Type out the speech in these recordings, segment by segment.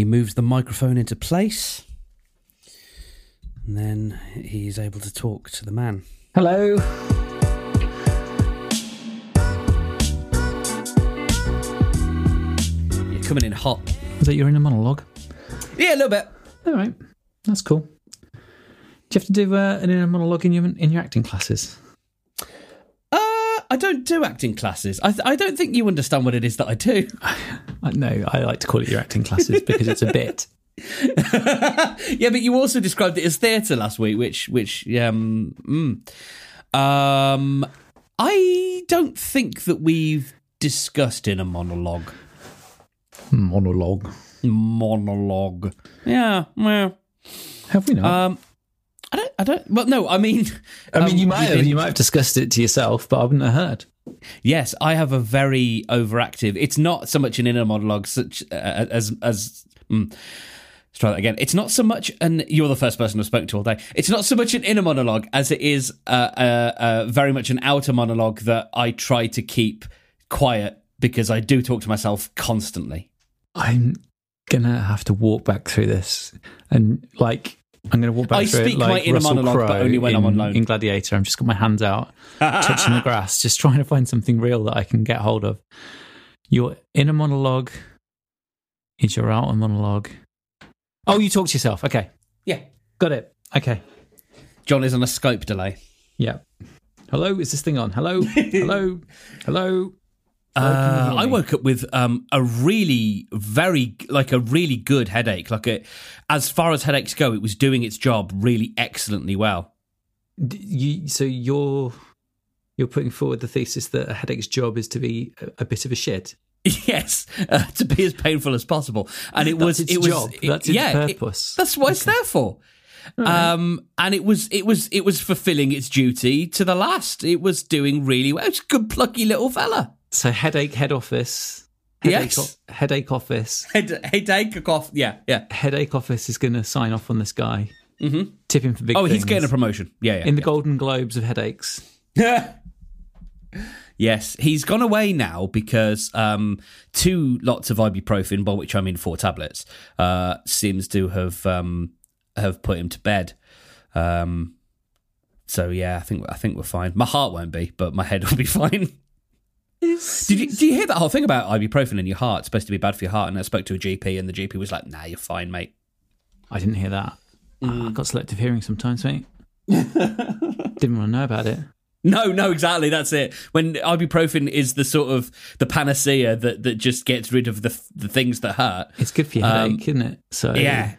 He moves the microphone into place. And then he's able to talk to the man. Hello. You're coming in hot. Is that you're in a monologue? Yeah, a little bit. All right, that's cool. Do you have to do uh, an inner monologue in your in your acting classes? I don't do acting classes. I, th- I don't think you understand what it is that I do. I, no, I like to call it your acting classes because it's a bit. yeah, but you also described it as theatre last week, which which um mm. um I don't think that we've discussed in a monologue. Monologue. Monologue. Yeah, well, Have we not? um, I don't, Well, no, I mean, I mean, um, you might have did- you might have discussed it to yourself, but I wouldn't have heard. Yes, I have a very overactive. It's not so much an inner monologue, such uh, as as. Mm, let's try that again. It's not so much an. You're the first person I've spoken to all day. It's not so much an inner monologue as it is uh, uh, uh, very much an outer monologue that I try to keep quiet because I do talk to myself constantly. I'm gonna have to walk back through this, and like I'm gonna walk back I through speak it like my inner Russell monologue, but Crowe only when in, I'm on loan. In Gladiator, I'm just got my hands out, touching the grass, just trying to find something real that I can get hold of. Your inner monologue is your outer monologue. Oh, you talk to yourself. Okay, Yeah, got it. Okay, John is on a scope delay. yeah. Hello, is this thing on? Hello, hello, hello. Uh, I woke up with um, a really, very, like a really good headache. Like a, as far as headaches go, it was doing its job really excellently well. D- You, so you're you're putting forward the thesis that a headache's job is to be a, a bit of a shit. yes, uh, to be as painful as possible, and it That's was its it was job. it- That's its yeah, it- purpose. that's what it's there for. Um, and it was it was it was fulfilling its duty to the last. It was doing really well. It's a good plucky little fella. So headache head office. Headache, Yes. o- headache office. Head, headache cough. Yeah, yeah. Headache office is going to sign off on this guy. Mm-hmm. Tip him for big. Oh, he's getting a promotion. Yeah, yeah. in the Golden Globes of headaches. Yes, he's gone away now because um, two lots of ibuprofen, by which I mean four tablets, uh, seems to have um, have put him to bed. Um, so yeah, I think I think we're fine. My heart won't be, but my head will be fine. Did you, do you hear that whole thing about ibuprofen in your heart? It's supposed to be bad for your heart. And I spoke to a GP, and the GP was like, "Nah, you're fine, mate." I didn't hear that. Mm. I've got selective hearing sometimes, mate. Didn't want to know about it. No, no, exactly. That's it. When ibuprofen is the sort of the panacea that, that just gets rid of the the things that hurt. It's good for your Um, headache, isn't it? So Yeah,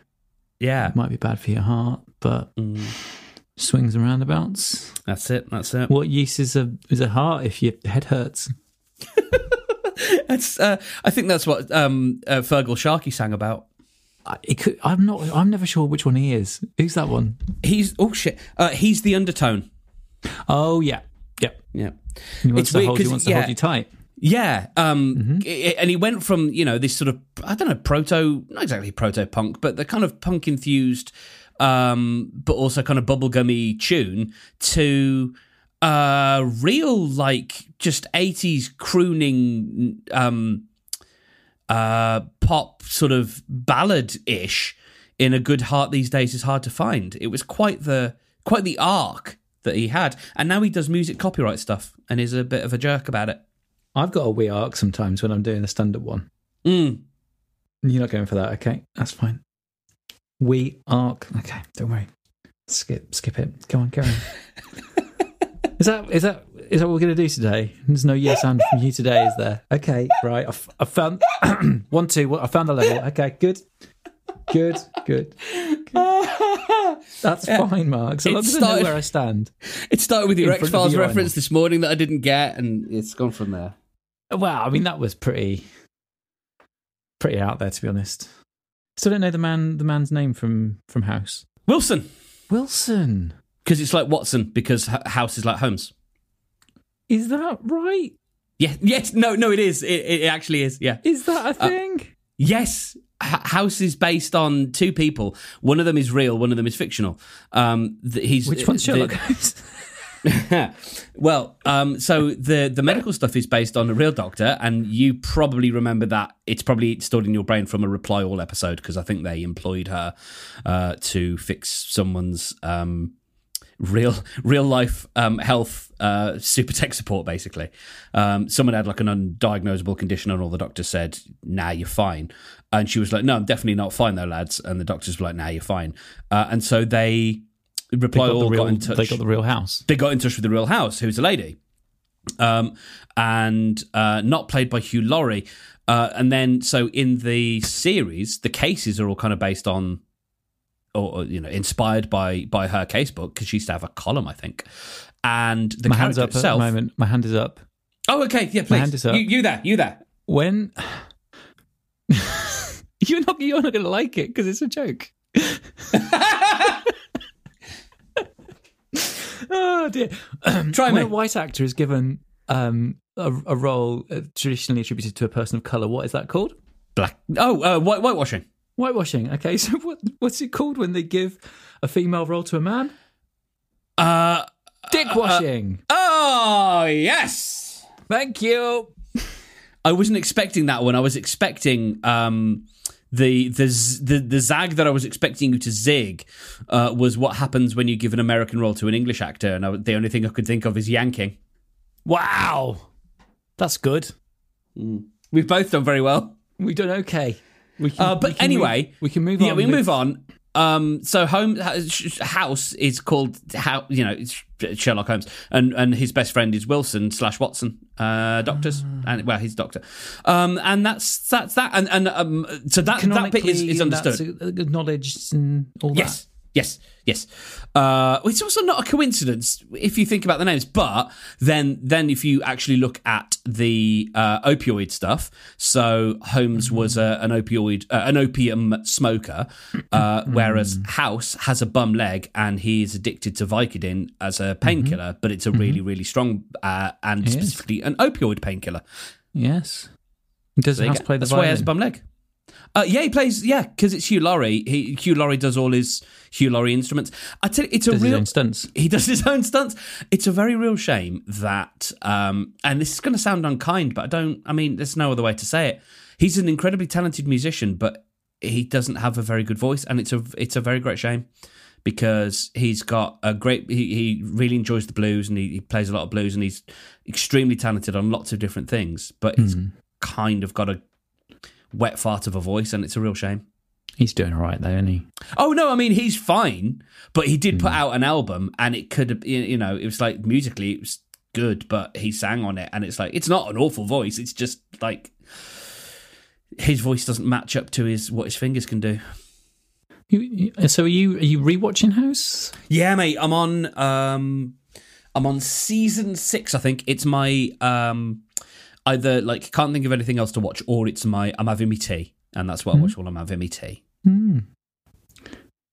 yeah. it might be bad for your heart, but Mm. swings and roundabouts. That's it. That's it. What use is a is a heart if your head hurts? That's. Uh, I think that's what um, uh, Feargal Sharkey sang about. I- It could, I'm not. I'm never sure which one he is. Who's that one? He's oh shit. Uh, he's the undertone. Oh yeah, yep. Yeah, He wants It's to weird hold. He wants to yeah. hold you tight. yeah. Um, Mm-hmm. i- and he went from you know this sort of I don't know proto, not exactly proto punk, but the kind of punk infused, um, but also kind of bubblegummy tune to uh real like just 80s crooning um uh pop sort of ballad ish in a good heart these days is hard to find it was quite the quite the arc that he had and now he does music copyright stuff and is a bit of a jerk about it I've got a wee arc sometimes when I'm doing a stand up one. mm. You're not going for that, okay? That's fine. We arc. Okay, don't worry. Skip, skip it. Go on, carry on. is that is that is that what we're going to do today? There's no yes and from you today, is there? Okay, right. I, f- I found one, two. what- I found the level. Okay, good, good, good. good. That's fine, Mark. So It long as I know where I stand. it started with your In x-files reference this morning that i didn't get and it's gone from there Well, I mean that was pretty, pretty out there to be honest. Still don't know the man, the man's name from from House. wilson Wilson. Because it's like watson because house is like holmes Is that right? yeah yes no no it is it, it actually is yeah Is that a thing? Yes, H- House is based on two people. One of them is real. One of them is fictional. Um, th- he's Which one's the- Sherlock Holmes? well, um, so the the medical stuff is based on a real doctor, and you probably remember that it's probably stored in your brain from a Reply All episode because I think they employed her uh, to fix someone's um, real real life um, health uh, super tech support. Basically, um, someone had like an undiagnosable condition, and all the doctors said, "Nah, you're fine." And she was like, "No, I'm definitely not fine, though, lads." And the doctors were like, "Nah, you're fine." Uh, and so they reply They got, all the real, got in touch they got the real house. they got in touch with the real house who's a lady um and uh not played by hugh laurie uh and then so in the series the cases are all kind of based on or, you know inspired by by her casebook because she used to have a column i think and the My hand's up at the itself moment. My hand is up. oh okay yeah My hand please is up. you, you there you there When you're not you're not going to like it because it's a joke. oh dear. try when me a white actor is given um, a, a role uh, traditionally attributed to a person of color, what is that called? black oh uh, white whitewashing Whitewashing. Okay, so what what's it called when they give a female role to a man? uh Dick washing. oh yes Thank you. I wasn't expecting that one. I was expecting um, the the the the zag that I was expecting you to zig uh, was what happens when you give an American role to an English actor, and I, the only thing I could think of is yanking. Wow, that's good. We've both done very well. We've done okay. We can, Uh, but we can anyway, move, we can move on. Yeah, we move on. Um, so home house is called how you know it's Sherlock Holmes, and and his best friend is Wilson slash Watson, uh, doctors, and well, he's doctor, um, and that's that's that, and and um, so that that bit is, is understood. acknowledged and all Yes, yes, yes. Uh, it's also not a coincidence if you think about the names, but then then if you actually look at the uh, opioid stuff, so Holmes was a, an opioid, uh, an opium smoker, uh, whereas House has a bum leg and he is addicted to Vicodin as a painkiller, but it's a really really strong uh, and is. specifically an opioid painkiller. Yes. Does you House play the That's why he has a bum leg. Uh, yeah, he plays. Yeah, because it's Hugh Laurie. He, Hugh Laurie does all his Hugh Laurie instruments. I tell you, it's a Does his real. own stunts. he does his own stunts. It's a very real shame that, um, and this is going to sound unkind, but I don't. I mean, there's no other way to say it. He's an incredibly talented musician, but he doesn't have a very good voice, and it's a it's a very great shame because he's got a great. He, he really enjoys the blues, and he, he plays a lot of blues, and he's extremely talented on lots of different things. But he's kind of got a wet fart of a voice, and it's a real shame. He's doing all right though, isn't he? Oh no, I mean he's fine, but he did put out an album, and it could have, you know, it was like musically it was good, but he sang on it, and it's like it's not an awful voice. It's just like his voice doesn't match up to his what his fingers can do. You, so are you are you rewatching House? Yeah, mate, I'm on um I'm on season 6, I think. It's my um either like can't think of anything else to watch or it's my I'm having me tea, and that's what I watch while I'm having me tea. Hmm.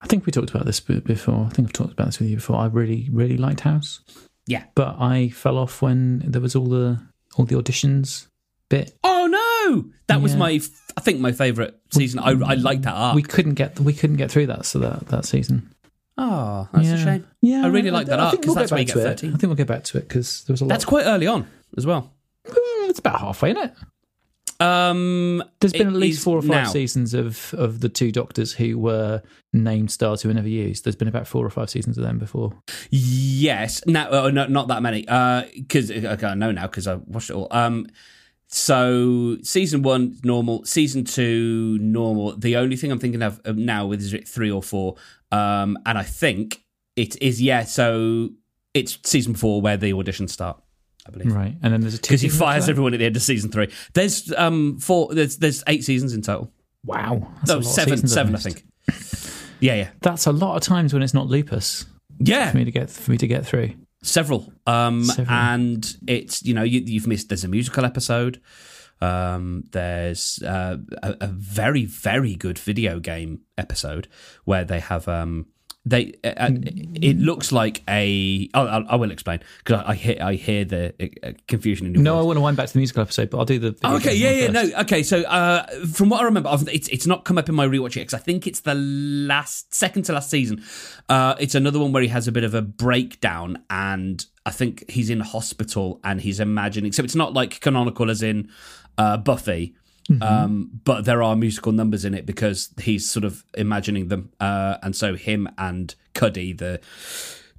I think we talked about this before. I think I've talked about this with you before. I really really liked House, Yeah. but I fell off when there was all the all the auditions bit. Oh no. That was my I think my favorite season. I I like that arc. We couldn't get we couldn't get through that so that that season. Oh, that's yeah. a shame. Yeah, I really like that I arc think 'cause we'll that's get where you back get to it. 13. I think we'll get back to it because there was a lot. That's quite early on as well. Mm, it's about halfway, isn't it? Um, There's been at least four or five now. seasons of of the two Doctors who were named stars who were never used. There's been about four or five seasons of them before. yes, now uh, no, not that many. Because okay, I know now because I watched it all. Um, so season one normal, season two normal. The only thing I'm thinking of uh, now is it three or four. Um, and I think it is yeah. So it's season four where the auditions start. I believe. Right, and then there's a Because he fires that? everyone at the end of season three. There's um four. There's there's eight seasons in total. Wow, that's No, lot seven. I've Seven, I think. Yeah, yeah, That's a lot of times when it's not lupus yeah. for me to get for me to get through. Several. Um, Several. and it's you know you, you've missed. There's a musical episode. Um, there's uh, a, a very very good video game episode where they have um they uh, uh, it looks like a. Oh, I, I will explain because I, I hear I hear the uh, confusion in your No, I want to wind back to the musical episode, but I'll do the. Oh, okay, yeah, yeah, first. no, okay. So, uh, from what I remember, I've, it's it's not come up in my rewatch yet because I think it's the last, second to last season. Uh, it's another one where he has a bit of a breakdown, and I think he's in hospital and he's imagining. So it's not like canonical as in uh, Buffy, um, but there are musical numbers in it because he's sort of imagining them, uh, and so him and Cuddy, the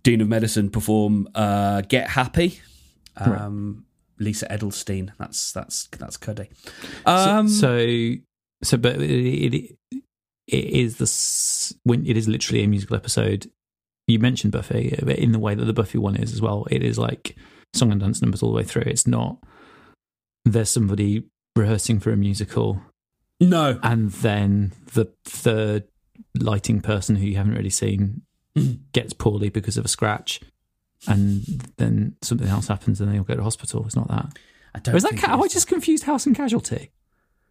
dean of medicine, perform uh, "Get Happy." Um, Lisa Edelstein. That's that's that's Cuddy. Um, so so but it, it, it is the when it is literally a musical episode you mentioned buffy in the way that the buffy one is as well it is like song and dance numbers all the way through it's not there's somebody rehearsing for a musical. No, and then the third lighting person who you haven't really seen mm-hmm. gets poorly because of a scratch. And then something else happens and they all go to hospital. It's not that. I don't. or is that ca- it oh, i just confused house and casualty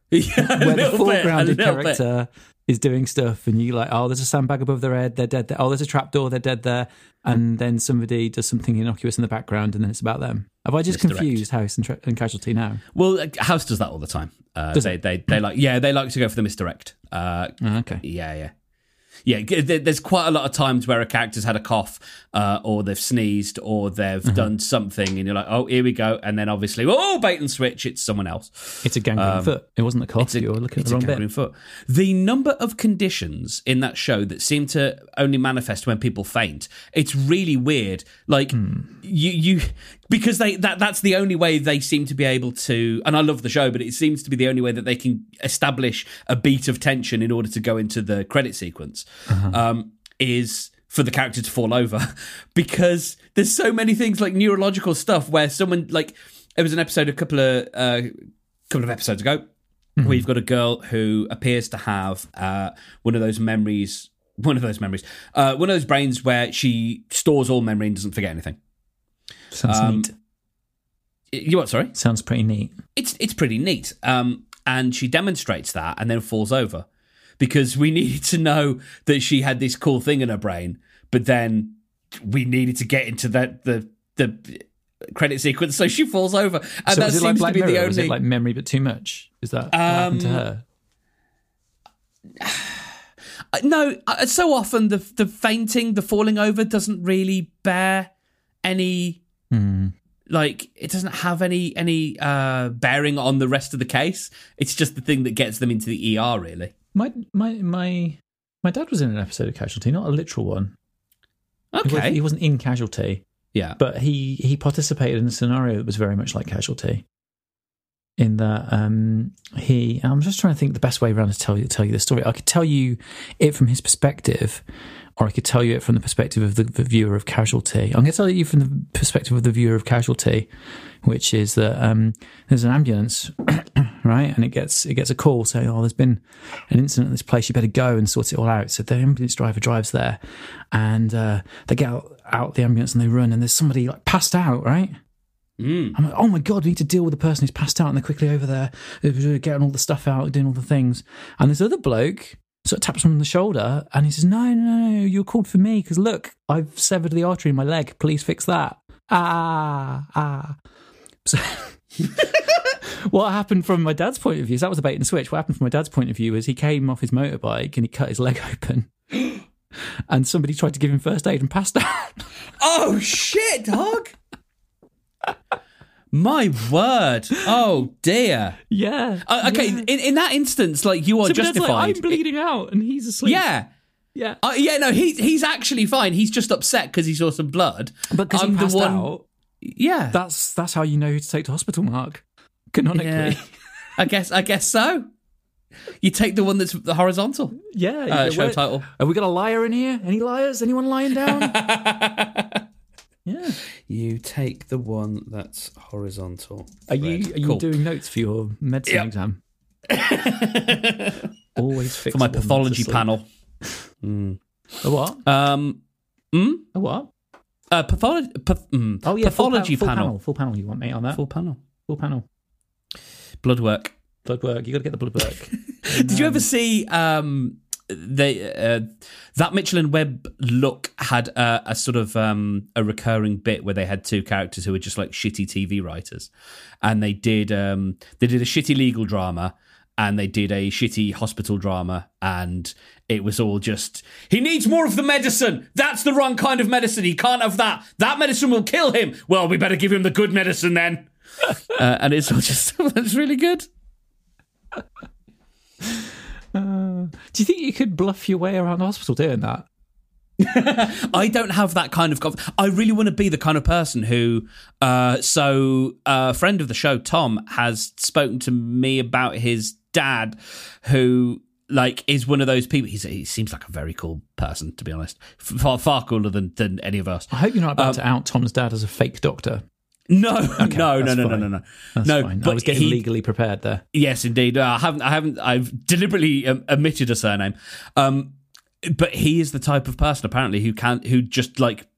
yeah, where the bit, foregrounded bit. character is doing stuff and you like, oh, there's a sandbag above their head, they're dead there. Oh, there's a trapdoor, they're dead there. And then somebody does something innocuous in the background and then it's about them. Have I just confused House and, tra- and Casualty now? Well, uh, House does that all the time. Uh, Does they, they they like yeah they like to go for the misdirect. Uh, Oh, okay. yeah yeah. Yeah, there's quite a lot of times where a character's had a cough, uh, or they've sneezed, or they've Mm-hmm. done something, and you're like, "Oh, here we go!" And then obviously, oh, bait and switch, it's someone else. It's a gangrene foot. It wasn't the cough. you were looking at Um, It's the a wrong gangrene bit. foot. The number of conditions in that show that seem to only manifest when people faint. It's really weird. Like Hmm. you, you, because they that that's the only way they seem to be able to. And I love the show, but it seems to be the only way that they can establish a beat of tension in order to go into the credit sequence. Uh-huh. Um, is for the character to fall over because there's so many things like neurological stuff where someone like it was an episode a couple of uh, couple of episodes ago where you've got a girl who appears to have uh, one of those memories one of those memories uh, one of those brains where she stores all memory and doesn't forget anything Sounds Um, neat. you what sorry Sounds pretty neat. it's it's pretty neat. Um, and she demonstrates that and then falls over because we needed to know that she had this cool thing in her brain, but then we needed to get into that the the credit sequence, so she falls over, and so that seems like Black to be the Mirror? only. Is it like memory but too much? Is that what happened to Um, her? No, uh, so often the the fainting, the falling over doesn't really bear any Hmm. like it doesn't have any any uh bearing on the rest of the case. It's just the thing that gets them into the ER, really. My my my my dad was in an episode of Casualty, not a literal one. Okay, he wasn't in Casualty. yeah, but he he participated in a scenario that was very much like casualty in that um he i'm just trying to think the best way around to tell you tell you the story i could tell you it from his perspective or i could tell you it from the perspective of the, the viewer of casualty. I'm going to tell you from the perspective of the viewer of casualty which is that um there's an ambulance right? And it gets it gets a call saying oh there's been an incident at this place. You better go and sort it all out. So the ambulance driver drives there and uh they get out, out the ambulance and they run and there's somebody like passed out right? Mm. I'm like, oh my god, we need to deal with the person who's passed out, and they're quickly over there, getting all the stuff out, doing all the things. And this other bloke sort of taps him on the shoulder, and he says, "No, no, no, you were called for me because look, I've severed the artery in my leg. Please fix that." Ah, ah. So, what happened from my dad's point of view? So that was a bait and switch. What happened from my dad's point of view is he came off his motorbike and he cut his leg open. And somebody tried to give him first aid and passed out. Oh shit, dog! My word! Oh dear. yeah. Uh, okay, yeah. in, in that instance, like you are So justified. Like, I'm bleeding out, and he's asleep. yeah. yeah. Uh, yeah, no, he's he's actually fine. He's just upset because he saw some blood. But because I'm he the passed one- out, Yeah, that's that's how you know who to take to hospital, Mark. Canonically, Yeah. I guess I guess so. You take the one that's the horizontal Yeah. uh, show title. Have we got a liar in here? Any liars? Anyone lying down? yeah. You take the one that's horizontal. Are you are you Cool. doing notes for your medicine Yeah. exam? Always fix for my pathology panel? A what? Um, mm? A what? uh, pathology. Path- mm, Oh yeah, full pathology pa- full panel. panel. Full panel. You want me on that? Full panel. Full panel. Blood work. Blood work. You got to get the blood work. Did you ever see um, they uh, that Mitchell and Webb look had a, a sort of um, a recurring bit where they had two characters who were just like shitty TV writers, and they did um, they did a shitty legal drama and they did a shitty hospital drama. And it was all just he needs more of the medicine. That's the wrong kind of medicine. He can't have that. That medicine will kill him. Well we better give him the good medicine then. Uh, and it's all just it's really good. Uh, do you think you could bluff your way around the hospital doing that? I don't have that kind of. Conf- I really want to be the kind of person who. Uh, so, a friend of the show, Tom, has spoken to me about his dad, who like is one of those people. He's, he seems like a very cool person, to be honest. Far far cooler than than any of us. I hope you're not about Um, to out Tom's dad as a fake doctor. No, no, no, that's no, no, no, no, no. That's no, fine. I was getting he- legally prepared there. Yes, indeed. Uh, I haven't. I haven't. I've deliberately um, omitted a surname. Um, but he is the type of person apparently who can who just like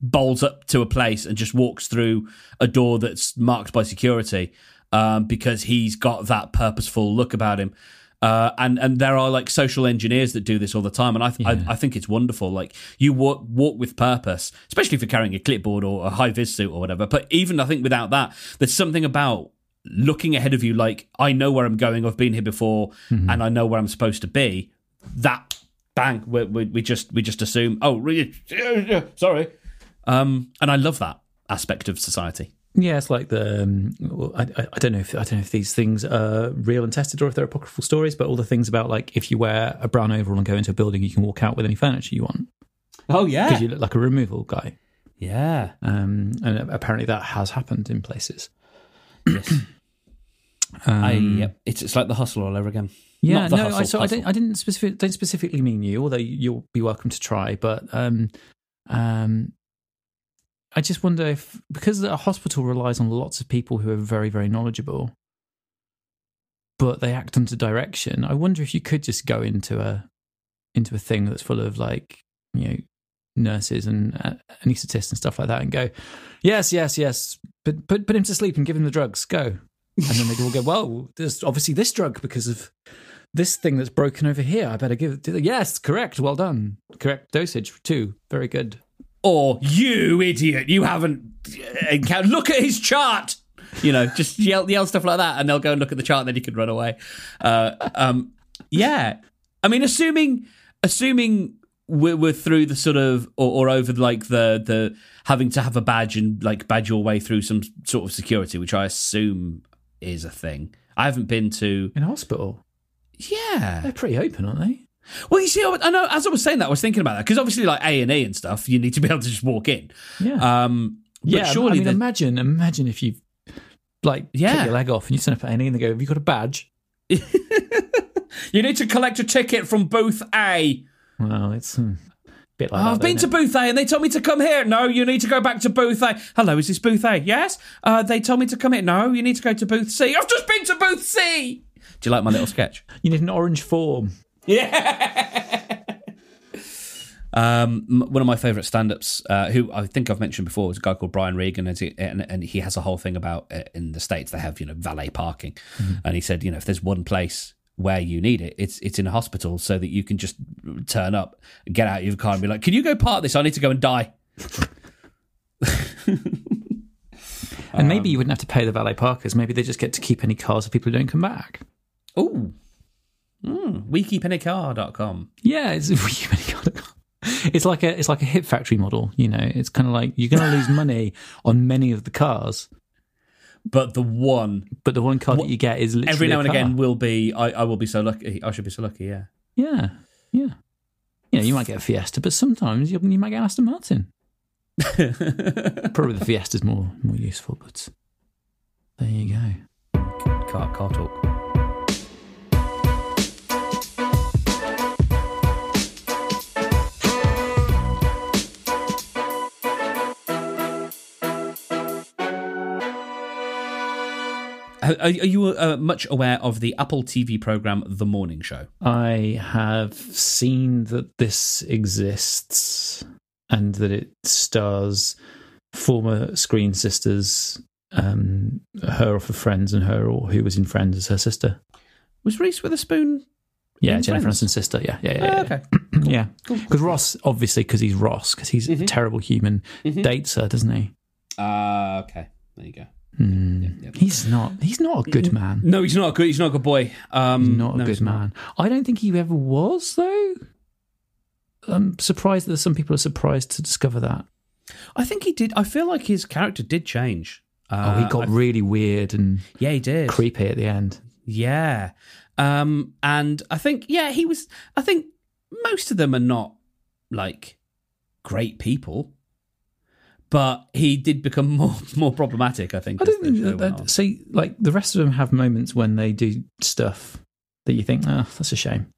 bowls up to a place and just walks through a door that's marked by security um, because he's got that purposeful look about him. Uh, and and there are like social engineers that do this all the time, and I, th- I I think it's wonderful. Like you walk walk with purpose, especially if you're carrying a clipboard or a high vis suit or whatever. But even I think without that, there's something about looking ahead of you like i know where i'm going i've been here before and i know where i'm supposed to be. That bang we, we, we just we just assume oh really sorry. Um and i love that aspect of society Yeah, it's like the. Um, I, I don't know if I don't know if these things are real and tested or if they're apocryphal stories, but all the things about like if you wear a brown overall and go into a building, you can walk out with any furniture you want oh yeah, because you look like a removal guy. yeah Um, and apparently that has happened in places. yes Um, i yep it's, it's like the hustle all over again Yeah, no, hustle, I, so I don't, I didn't specific, don't specifically mean you, although you'll be welcome to try. But um, um, I just wonder if because a hospital relies on lots of people who are very, very knowledgeable, but they act under direction. I wonder if you could just go into a into a thing that's full of like you know nurses and uh, anaesthetists and stuff like that, and go, yes, yes, yes, put put put him to sleep and give him the drugs. Go. And then they all go, well, there's obviously this drug because of this thing that's broken over here. I better give it. To the, yes, correct. Well done. Correct dosage too. Very good. Or you idiot you haven't encountered look at his chart. You know just yell yell stuff like that and they'll go and look at the chart and then you can run away. Uh, um, yeah. I mean assuming assuming we're, we're through the sort of or, or over like the the having to have a badge and like badge your way through some sort of security which i assume is a thing. I haven't been to In hospital, yeah. They're pretty open, aren't they? Well you see i know as i was saying that i was thinking about that because obviously like a&e and stuff you need to be able to just walk in Yeah. um but yeah. surely I mean, the- imagine, imagine if you like Yeah. cut your leg off and you turn up at A&E and they go, "Have you got a badge?" You need to collect a ticket from booth A. Well, it's hmm, a bit like Oh, that, I've been to it? booth A and they told me to come here. No, you need to go back to booth A. Hello, is this booth A? Yes. Uh, they told me to come here. No, you need to go to booth C. I've just been to booth C. Do you like my little sketch? You need an orange form. Um, m- one of my favourite stand-ups, uh, who I think I've mentioned before, is a guy called Brian Regan, and, he- and, and he has a whole thing about uh, in the states they have you know valet parking, and he said you know if there's one place where you need it, it's it's in a hospital, so that you can just turn up, get out of your car, and be like, can you go park this? I need to go and die. And maybe you wouldn't have to pay the valet parkers. Maybe they just get to keep any cars of people who don't come back. Oh, mm, wekeepennycar.com. Yeah, it's it's like a it's like a hip factory model. You know, it's kind of like you're going to lose money on many of the cars, But the one but the one car What- that you get is literally every now and again will be. I, I will be so lucky. I should be so lucky. Yeah. Yeah, yeah. You know, you might get a Fiesta, but sometimes you, you might get Aston Martin. Probably the Fiesta's more more useful, but there you go. Car, car talk. Are, are you uh, much aware of the Apple TV program The Morning Show? I have seen that this exists and that it stars former Screen Sisters, um, her off of Friends, and her or who was in Friends as her sister. Was Reese Witherspoon Yeah, Jennifer Aniston's sister. Yeah, yeah, yeah. Oh, yeah. okay. Yeah, Cool. because Ross, obviously, because he's Ross, because he's a terrible human, dates her, doesn't he? Uh, okay. There you go. Hmm. yeah. He's not. He's not a good man. No, he's not a good. He's not a good boy. Um, Not a no, good he's not. man. I don't think he ever was, though. I'm surprised that some people are surprised to discover that. I think he did. I feel like his character did change. Uh, oh, he got I- really weird and yeah, he did. creepy at the end. Yeah. Um, and I think, yeah, he was. I think most of them are not like great people, but he did become more more problematic. I think. I don't think that, went that on. see, like the rest of them have moments when they do stuff that you think, oh, that's a shame.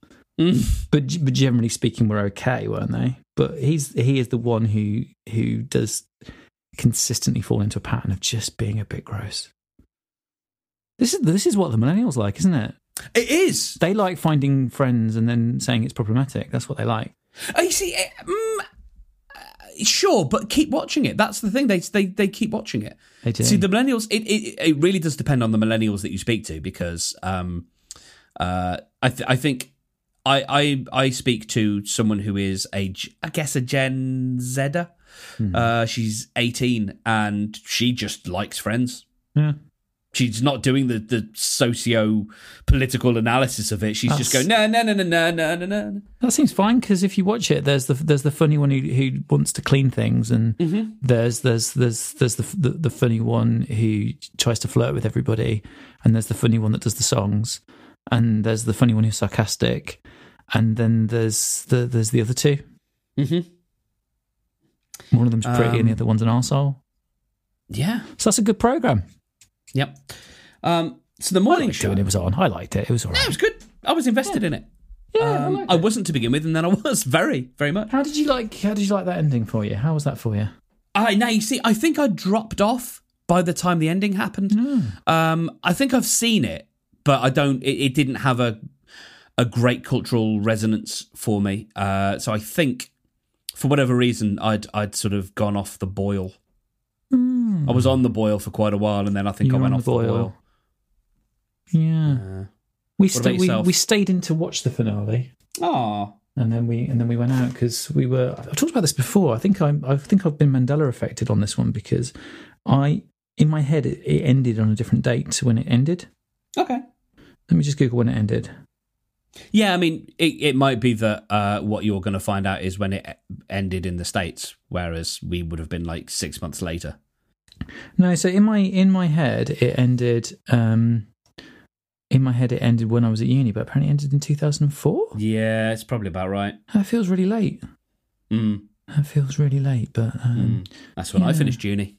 Mm. But but generally speaking, we're okay, weren't they? But he's he is the one who who does consistently fall into a pattern of just being a bit gross. This is this is what the millennials like, isn't it? It is. They like finding friends and then saying it's problematic. That's what they like. Oh, you see, eh, mm, sure, but keep watching it. That's the thing. They they they keep watching it. They do. See, the millennials. It, it it really does depend on the millennials that you speak to because um, uh, I th- I think. I, I I speak to someone who is a I guess a Gen Zer. Uh, she's eighteen and she just likes Friends. yeah. She's not doing the, the socio political analysis of it. She's just going no no no no no no no no. That seems fine because if you watch it, there's the there's the funny one who, who wants to clean things, and there's there's there's there's the, the the funny one who tries to flirt with everybody, and there's the funny one that does the songs, and there's the funny one who's sarcastic, and then there's the there's the other two. Mhm. One of them's pretty, and the Um, other one's an arsehole. Yeah. So that's a good program. Yep. Um, so the I morning it show. when it was on. I liked it. It was all No, it was good. I was invested in it. Yeah, I Um, liked I wasn't to begin with, and then I was very, very much. How did you like? How did you like that ending for you? How was that for you? I now you see. I think I dropped off by the time the ending happened. Um, I think I've seen it, but I don't. It, it didn't have a a great cultural resonance for me. Uh, so I think, for whatever reason, I'd I'd sort of gone off the boil. I was on the boil for quite a while, and then I think You I went off the the boil. boil. Yeah. Uh, We, sta- we we stayed in to watch the finale, Ah, and then we and then we went out because we were. I've talked about this before. I think I I think I've been Mandela affected on this one because I in my head it, it ended on a different date to when it ended. okay. Let me just Google when it ended. Yeah, I mean, it, it might be that uh, what you're going to find out is when it ended in the states, whereas we would have been like six months later. No, so in my in my head it ended. um in my head, it ended when I was at uni, but apparently it ended in 2004. Yeah, it's probably about right. That feels really late. Mm, That feels really late, but um, mm. That's when I finished uni.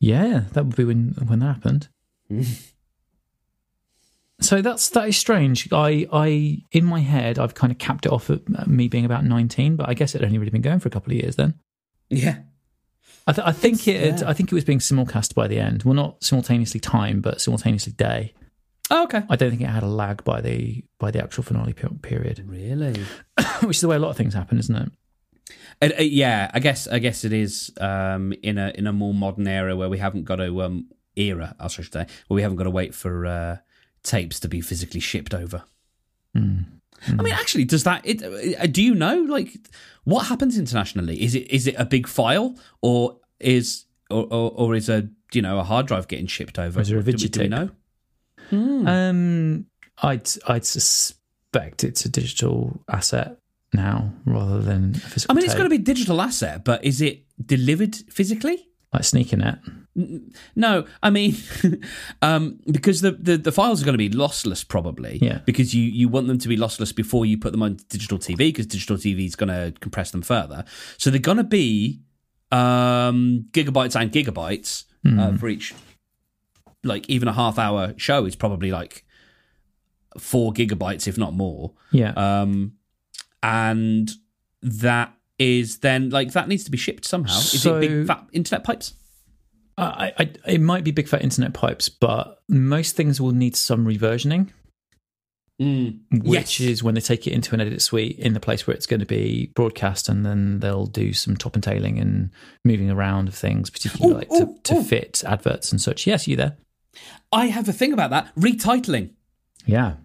Yeah, that would be when when that happened. so that's that is strange. I I in my head I've kind of capped it off at me being about nineteen, but I guess it had only really been going for a couple of years then. Yeah. I, th- I think it yeah. I think it was being simulcast by the end. Well, not simultaneously time, but simultaneously day. Oh, okay. I don't think it had a lag by the by the actual finale pe- period, Really? which is the way a lot of things happen, isn't it? Uh, uh, yeah, I guess I guess it is um, in a in a more modern era where we haven't got to um, era, I should say, where we haven't got to wait for uh, tapes to be physically shipped over. Mm. I mean, actually, does that? It, uh, do you know like what happens internationally? Is it is it a big file or is or or, or is a you know a hard drive getting shipped over? Or is there a Do we- do we Digitape? know? Um, I'd I'd suspect it's a digital asset now rather than a physical. I mean, it's tape. got to be a digital asset, but is it delivered physically? like sneaking it. No, I mean, um, because the, the, the files are going to be lossless probably. Yeah. Because you, you want them to be lossless before you put them on digital TV because digital TV is going to compress them further. So they're going to be um, gigabytes and gigabytes uh, for each. Like even a half hour show is probably like four gigabytes, if not more. Yeah, Um, and that is then like that needs to be shipped somehow. Is So- it big fat internet pipes? I, I, it might be big fat internet pipes, but most things will need some reversioning, which Yes. is when they take it into an edit suite in the place where it's going to be broadcast, and then they'll do some top and tailing and moving around of things, particularly Ooh, like to, ooh, to ooh. fit adverts and such. Yes, you there? I have a thing about that retitling. Yeah,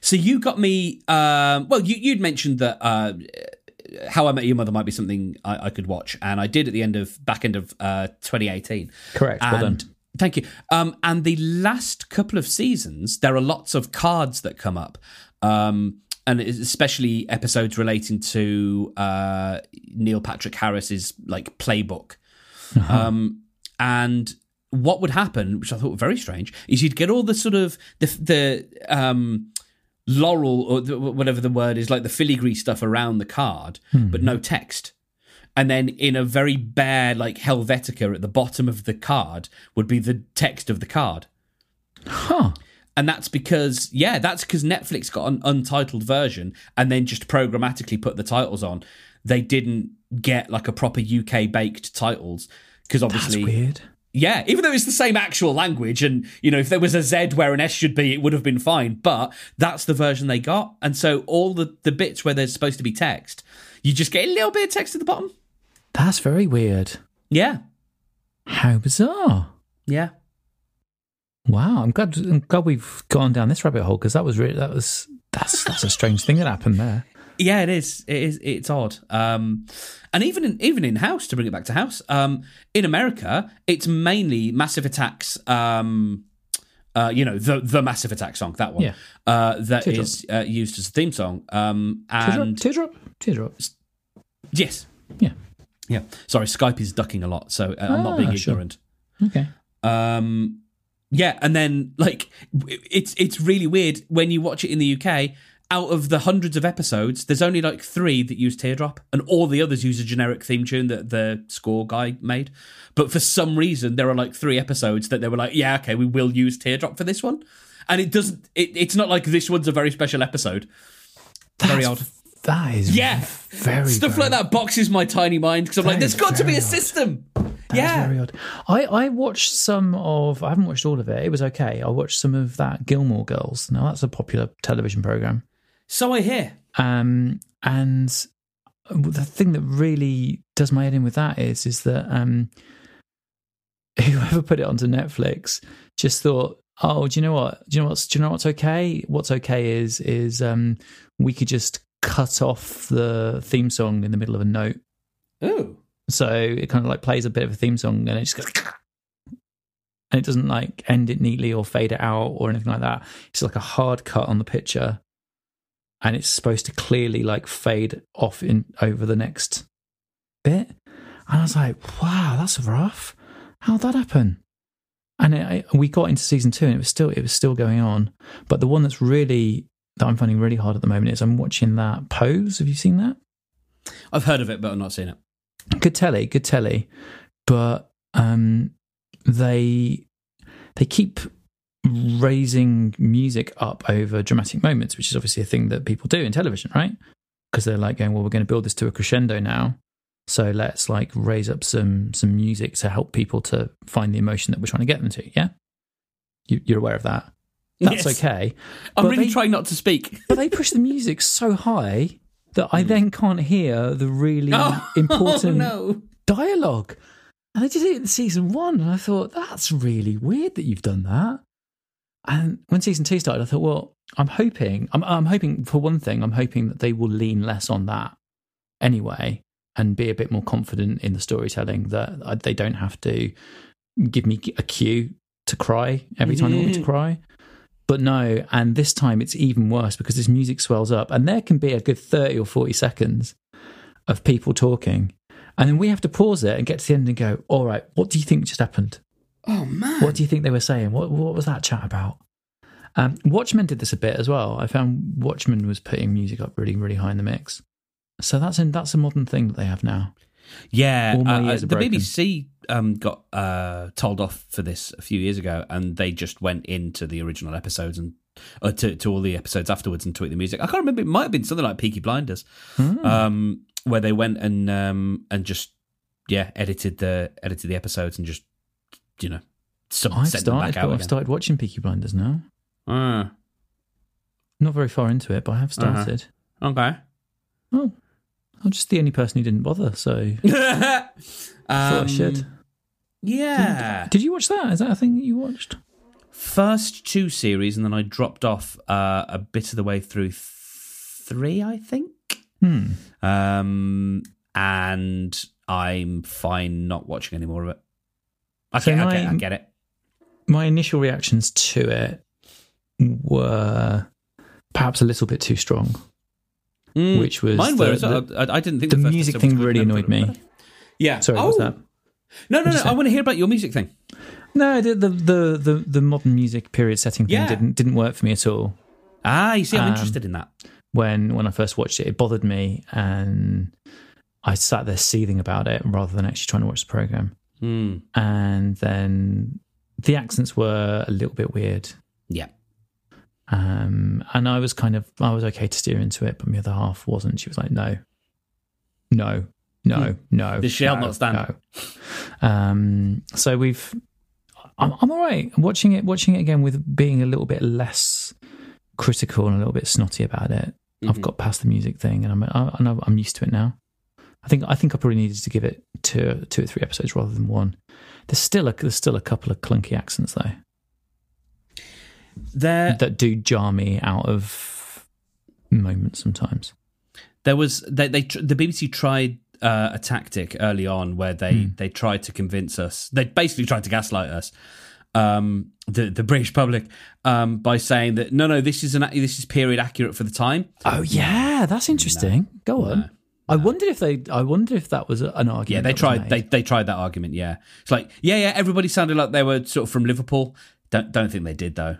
So you got me. Um, well, you, you'd mentioned that uh, How I Met Your Mother might be something I, I could watch, and I did at the end of back end of uh, 2018. Correct. Well done. Thank you. Um, and the last couple of seasons, there are lots of cards that come up. Um, and especially episodes relating to uh, Neil Patrick Harris's like playbook. Um, and what would happen, which I thought was very strange, is you'd get all the sort of the the um, laurel or the, whatever the word is, like the filigree stuff around the card, but no text. And then in a very bare, like Helvetica at the bottom of the card would be the text of the card. Huh. And that's because, yeah, that's because Netflix got an untitled version and then just programmatically put the titles on. They didn't get like a proper UK baked titles because obviously. That's weird. yeah, even though it's the same actual language, and you know, if there was a Z where an S should be, it would have been fine. But that's the version they got, and so all the the bits where there's supposed to be text, you just get a little bit of text at the bottom. That's very weird. Yeah, How bizarre. yeah. Wow, I'm glad. I'm glad we've gone down this rabbit hole because that was really that was that's that's a strange thing that happened there. Yeah, it is. It is. It's odd. Um, and even in even in house to bring it back to house. Um, in America, it's mainly Massive Attacks. Um, uh, you know the the Massive Attack song, that one. Yeah. Uh, that Teardrop. is uh, used as a theme song. Um, Teardrop, and teardrop, teardrops. yes, Yeah. Sorry, Skype is ducking a lot, so uh, I'm not being Ah, sure. ignorant. Okay. Um, yeah, and then like it's it's really weird when you watch it in the UK. Out of the hundreds of episodes, there's only like three that use Teardrop, and all the others use a generic theme tune that the score guy made. But for some reason, there are like three episodes that they were like, "Yeah, okay, we will use Teardrop for this one," and it doesn't. It, it's not like this one's a very special episode. very odd. That is Yeah, very stuff very like that boxes my tiny mind because I'm That like, there's got to be a system." That's yeah, very odd. I, I watched some of. I haven't watched all of it. It was okay. I watched some of that Gilmore Girls. Now that's a popular television program. so I hear. Um, and the thing that really does my head in with that is, is that um, whoever put it onto Netflix just thought, oh, do you know what? Do you know what's? Do you know what's okay? What's okay is is um, we could just cut off the theme song in the middle of a note. Ooh. So it kind of like plays a bit of a theme song and it just goes, and it doesn't like end it neatly or fade it out or anything like that. It's like a hard cut on the picture, and it's supposed to clearly like fade off in over the next bit. And I was like, wow, that's rough. How'd that happen? And it, I, we got into season two, and it was still it was still going on. But the one that's really that I'm finding really hard at the moment is I'm watching that Pose. Have you seen that? I've heard of it, but I've not seen it. good telly, good telly, but um, they they keep raising music up over dramatic moments, which is obviously a thing that people do in television, right? Because they're like going, well, we're going to build this to a crescendo now, so let's like raise up some some music to help people to find the emotion that we're trying to get them to. Yeah, you, you're aware of that. That's Yes. okay, I'm But really they- trying not to speak. but they push the music so high that I hmm. then can't hear the really Oh, important no. dialogue. And I did it in season one, and I thought, that's really weird that you've done that. And when season two started, I thought, well, I'm hoping, I'm, I'm hoping for one thing, I'm hoping that they will lean less on that anyway and be a bit more confident in the storytelling that I- they don't have to give me a cue to cry every time they want me to cry. But no, and this time it's even worse because this music swells up, and there can be a good 30 or 40 seconds of people talking. And then we have to pause it and get to the end and go, all right, what do you think just happened? Oh man. What do you think they were saying? What, what was that chat about? Um, Watchmen did this a bit as well. I found Watchmen was putting music up really, really high in the mix. So that's a, that's a modern thing that they have now. Yeah, uh, the broken. BBC um, got uh, told off for this a few years ago, and they just went into the original episodes and uh, to to all the episodes afterwards and tweaked the music. I can't remember; it might have been something like Peaky Blinders, Hmm. um, where they went and um, and just yeah edited the edited the episodes and just you know some, I've started, back out I've started watching Peaky Blinders now. Ah, Not very far into it, but I have Uh-huh. started. okay. Oh, I'm just the only person who didn't bother, so I thought I um, should. Yeah. Did you watch that? Is that a thing that you watched? first two series, and then I dropped off uh, a bit of the way through th- three, I think. Hmm. Um, and I'm fine not watching any more of it. So Okay, my- okay, I get it. My initial reactions to it were perhaps a little bit too strong, Mm, which was mine were. the- as well. I, I didn't think the first music thing really annoyed me. was. Yeah. Sorry, oh. what was that? No, no, no. I want to hear about your music thing. No, the the the the, the modern music period setting thing Yeah. didn't didn't work for me at all. Ah, you see, I'm Um, interested in that. When when I first watched it, it bothered me, and I sat there seething about it rather than actually trying to watch the program. Hmm. And then the accents were a little bit weird. Yeah. Um, and I was kind of I was okay to steer into it, but my other half wasn't. She was like, "No, no, no, no, This shall no, not stand." No. Um, so we've, I'm, I'm all right watching it. Watching it again with being a little bit less critical and a little bit snotty about it. I've Mhm. got past the music thing, and I'm I, I I'm used to it now. I think I think I probably needed to give it two two or three episodes rather than one. There's still a there's still a couple of clunky accents though There, that do jar me out of moments sometimes. there was they, they the BBC tried uh, a tactic early on where they Hmm. they tried to convince us. They basically tried to gaslight us, um, the the British public, um, by saying that no, no, this is an this is period accurate for the time. Oh yeah, that's interesting. Go on. No. I wondered if they. I wonder if that was an argument. Yeah, they tried. They they tried that argument. Yeah, it's like yeah, yeah. Everybody sounded like they were sort of from Liverpool. Don't don't think they did though.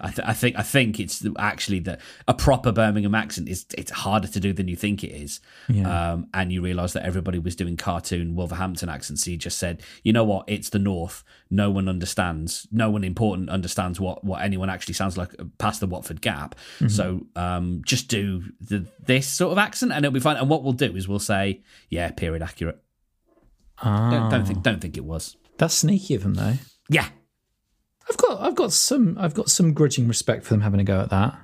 I, th- I think I think it's actually that a proper Birmingham accent is it's harder to do than you think it is. Yeah. Um, and you realise that everybody was doing cartoon Wolverhampton accents. So you just said, you know what? It's the North. No one understands. No one important understands what what anyone actually sounds like past the Watford Gap. Mm-hmm. So um, just do the, this sort of accent, and it'll be fine. And what we'll do is we'll say, yeah, period accurate. Ah, Don't, don't think don't think it was. that's sneaky of them though. Yeah. I've got. I've got some. I've got some grudging respect for them having a go at that.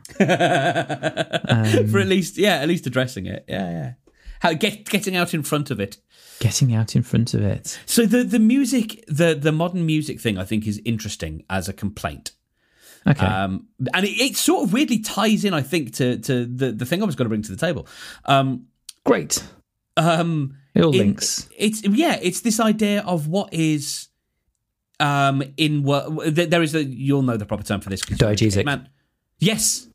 Um, For at least yeah, at least addressing it. Yeah, yeah. How get getting out in front of it. Getting out in front of it. So the the music, the the modern music thing, I think is interesting as a complaint. Okay. Um, and it, it sort of weirdly ties in, I think, to to the the thing I was going to bring to the table. Um, Great. um, It all in- links. It's yeah, it's this idea of what is um in what there is a you'll know the proper term for this you're Diegetic. Man. Yes.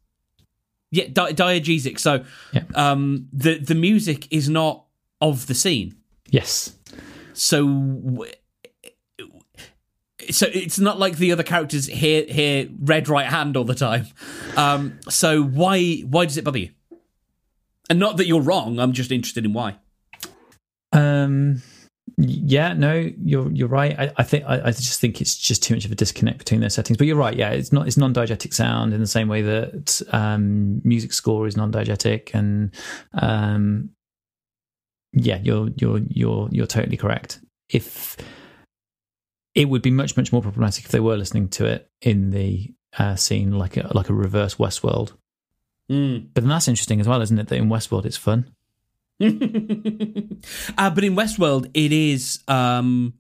Yeah, di- diegetic. So Yeah. um the the music is not of the scene. Yes. So so it's not like the other characters hear hear red right hand all the time. Um so why why does it bother you? And not that you're wrong, I'm just interested in why. Um. Yeah. No. You're. You're right. I, I think. I, I just think it's just too much of a disconnect between those settings. But you're right. Yeah. It's not. It's non-diegetic sound in the same way that um, music score is non-diegetic, and um, yeah, you're you're you're you're totally correct. If it would be much much more problematic if they were listening to it in the uh, scene like a like a reverse Westworld. Mm. But then that's interesting as well, isn't it? That in Westworld it's fun. uh, but in Westworld, it is um,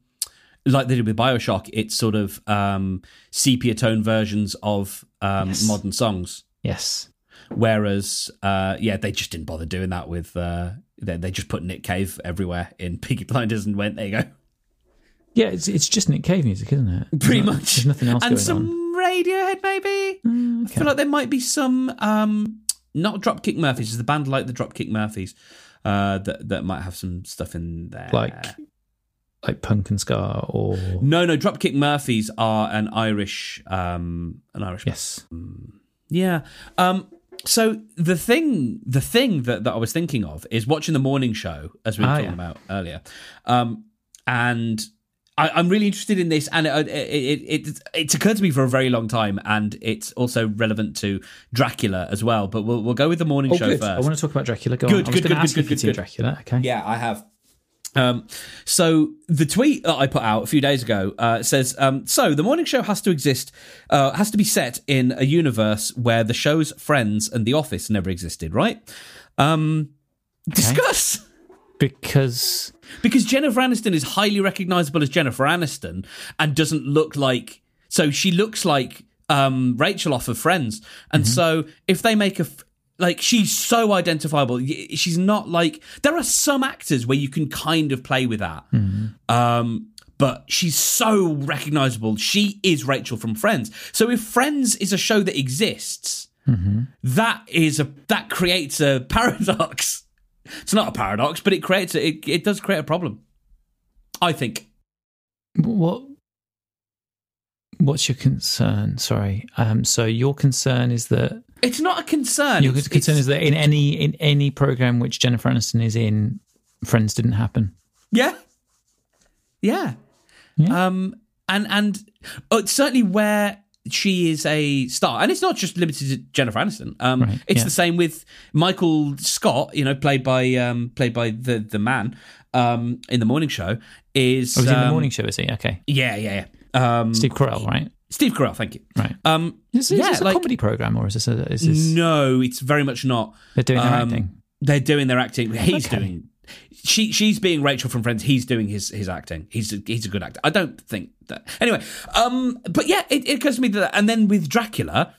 like they did with Bioshock. It's sort of um, sepia tone versions of um, Yes. modern songs. Yes. Whereas, uh, yeah, they just didn't bother doing that with. Uh, they, they just put Nick Cave everywhere in Peaky Blinders and went, there you go. Yeah, it's it's just Nick Cave music, isn't it? Pretty not- much. There's nothing else and some on. Radiohead, maybe. Mm, I feel like there might be some, um, not Dropkick Murphys, it's the band like the Dropkick Murphys uh, that, that might have some stuff in there. like like punk and ska or No, no, Dropkick Murphys are an Irish, um, an Irish. yes. Yeah. Um. So the thing, the thing that, that I was thinking of is watching the morning show, as we were Ah, talking yeah. about earlier. Um, and I, I'm really interested in this, and it, it, it, it it's occurred to me for a very long time, and it's also relevant to Dracula as well. But we'll we'll go with the morning Oh, show good. first. I want to talk about Dracula. Go Good, on. Good, going to good, ask good, good, seen good. Dracula. Okay. Yeah, I have. Um, so the tweet that I put out a few days ago uh, says, um, "So the morning show has to exist, uh, has to be set in a universe where the show's Friends and The Office never existed, right? Um, Discuss." Because Because Jennifer Aniston is highly recognizable as Jennifer Aniston and doesn't look like So she looks like um, Rachel off of Friends, and so if they make a like she's so identifiable, she's not like there are some actors where you can kind of play with that. Um, but she's so recognizable. She is Rachel from Friends. So if Friends is a show that exists, that is a that creates a paradox. It's not a paradox, but it creates it. It does create a problem. I think. What What's your concern? Sorry. Um, so your concern is that It's not a concern. your It's- concern it's- is that in any in any program which Jennifer Aniston is in, Friends didn't happen. Yeah. Yeah. Yeah. Um and and uh, certainly where she is a star, and it's not just limited to Jennifer Aniston. Um, Right, it's yeah. the same with Michael Scott, you know, played by um, played by the the man um, in the morning show. Is Oh, he's in the um, morning show, is he? Okay. Yeah, yeah, yeah. Um, Steve Carell, right? Steve Carell, thank you. Right. Um, Is, is yeah, this a like comedy program or is this a, is this no, it's very much not. they're doing their Um, acting? They're doing their acting. He's Okay. doing. She she's being Rachel from Friends. He's doing his his acting. He's a, he's a good actor. I don't think that anyway. Um, but yeah, it, it occurs to me that, and then with Dracula,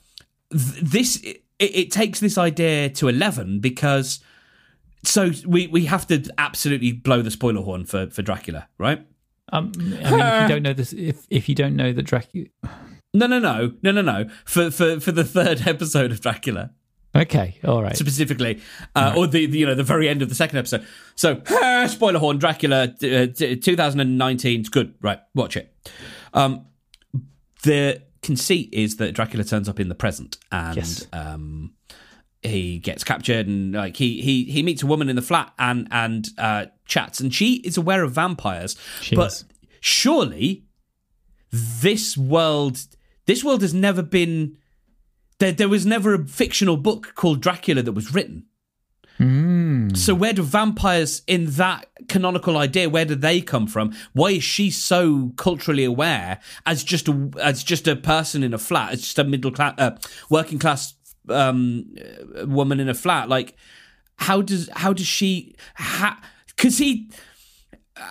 th- this it, it takes this idea to eleven because so we we have to absolutely blow the spoiler horn for for Dracula, right? Um, I mean, if you don't know this, if if you don't know that Dracula, No, no, no, no, no, no. For for for the third episode of Dracula. Okay, all right, specifically, uh, or the, the you know the very end of the second episode. So ah, spoiler horn, Dracula, uh, t- 2019. It's good, right? Watch it. Um, the conceit is that Dracula turns up in the present and Yes. um, he gets captured and like he he he meets a woman in the flat and and uh, chats and she is aware of vampires, She but is. surely this world this world has never been there, there was never a fictional book called Dracula that was written. Mm. So where do vampires in that canonical idea where do they come from? Why is she so culturally aware as just a as just a person in a flat, as just a middle class uh, working class um uh, woman in a flat like how does how does she ha, cuz he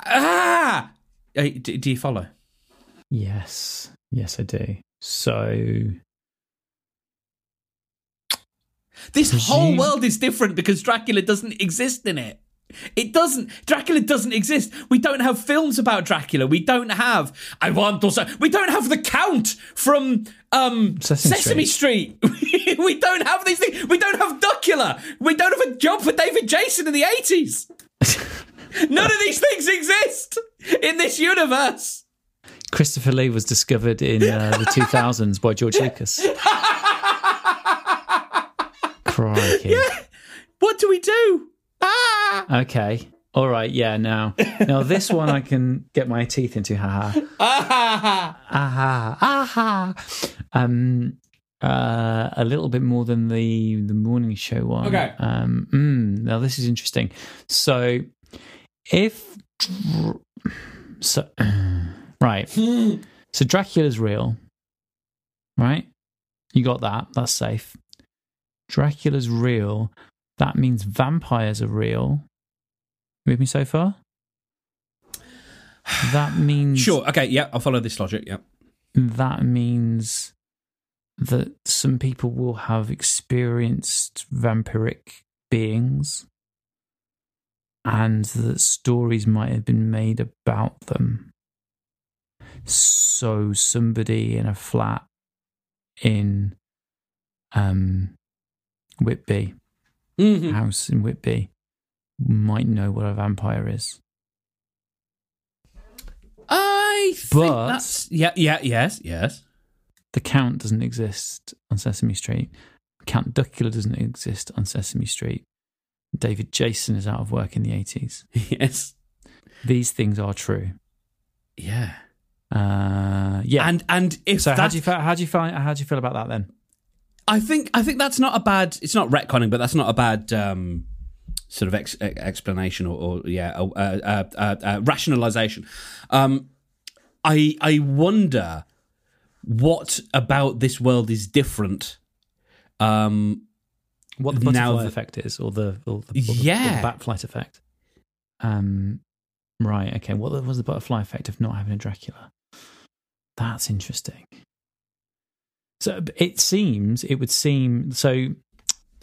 ah do, do you follow? yes, yes, I do. So This whole world is different because Dracula doesn't exist in it. It doesn't. Dracula doesn't exist. We don't have films about Dracula. We don't have. I want also. We don't have the Count from um, Sesame Sesame, Street. we don't have these things. We don't have Duckula. We don't have a job for David Jason in the eighties. None of these things exist in this universe. Christopher Lee was discovered in uh, the 2000s by George Lucas. Crikey. What do we do? Ah! Okay. All right. Yeah. Now, now this one I can get my teeth into. Haha. Ah! Aha. Aha. Um. Uh, a little bit more than the the morning show one. Okay. Um. Mm, now this is interesting. So, if so, right. So Dracula's real, right? You got that. That's safe. Dracula's real. That means vampires are real. You with me so far? That means Sure. Okay. Yeah. I'll follow this logic. Yeah. that means that some people will have experienced vampiric beings and that stories might have been made about them. So somebody in a flat in um Whitby, Mhm. house in Whitby, might know what a vampire is. I think But- that's yeah, yeah, yes, yes. The Count doesn't exist on Sesame Street. Count Duckula doesn't exist on Sesame Street. David Jason is out of work in the 80s. yes. These things are true. Yeah. Uh, yeah. And and if so how that's, do you how do you feel how do you feel about that then? I think I think that's not a bad. It's not retconning, but that's not a bad um, sort of ex, ex- explanation or, or yeah, uh, uh, uh, uh, rationalization. Um, I I wonder what about this world is different. Um, What the Now butterfly that- effect is, or the or the, or Yeah. the bat flight effect. Um, right. Okay. What was the butterfly effect of not having a Dracula? That's interesting. So it seems it would seem so.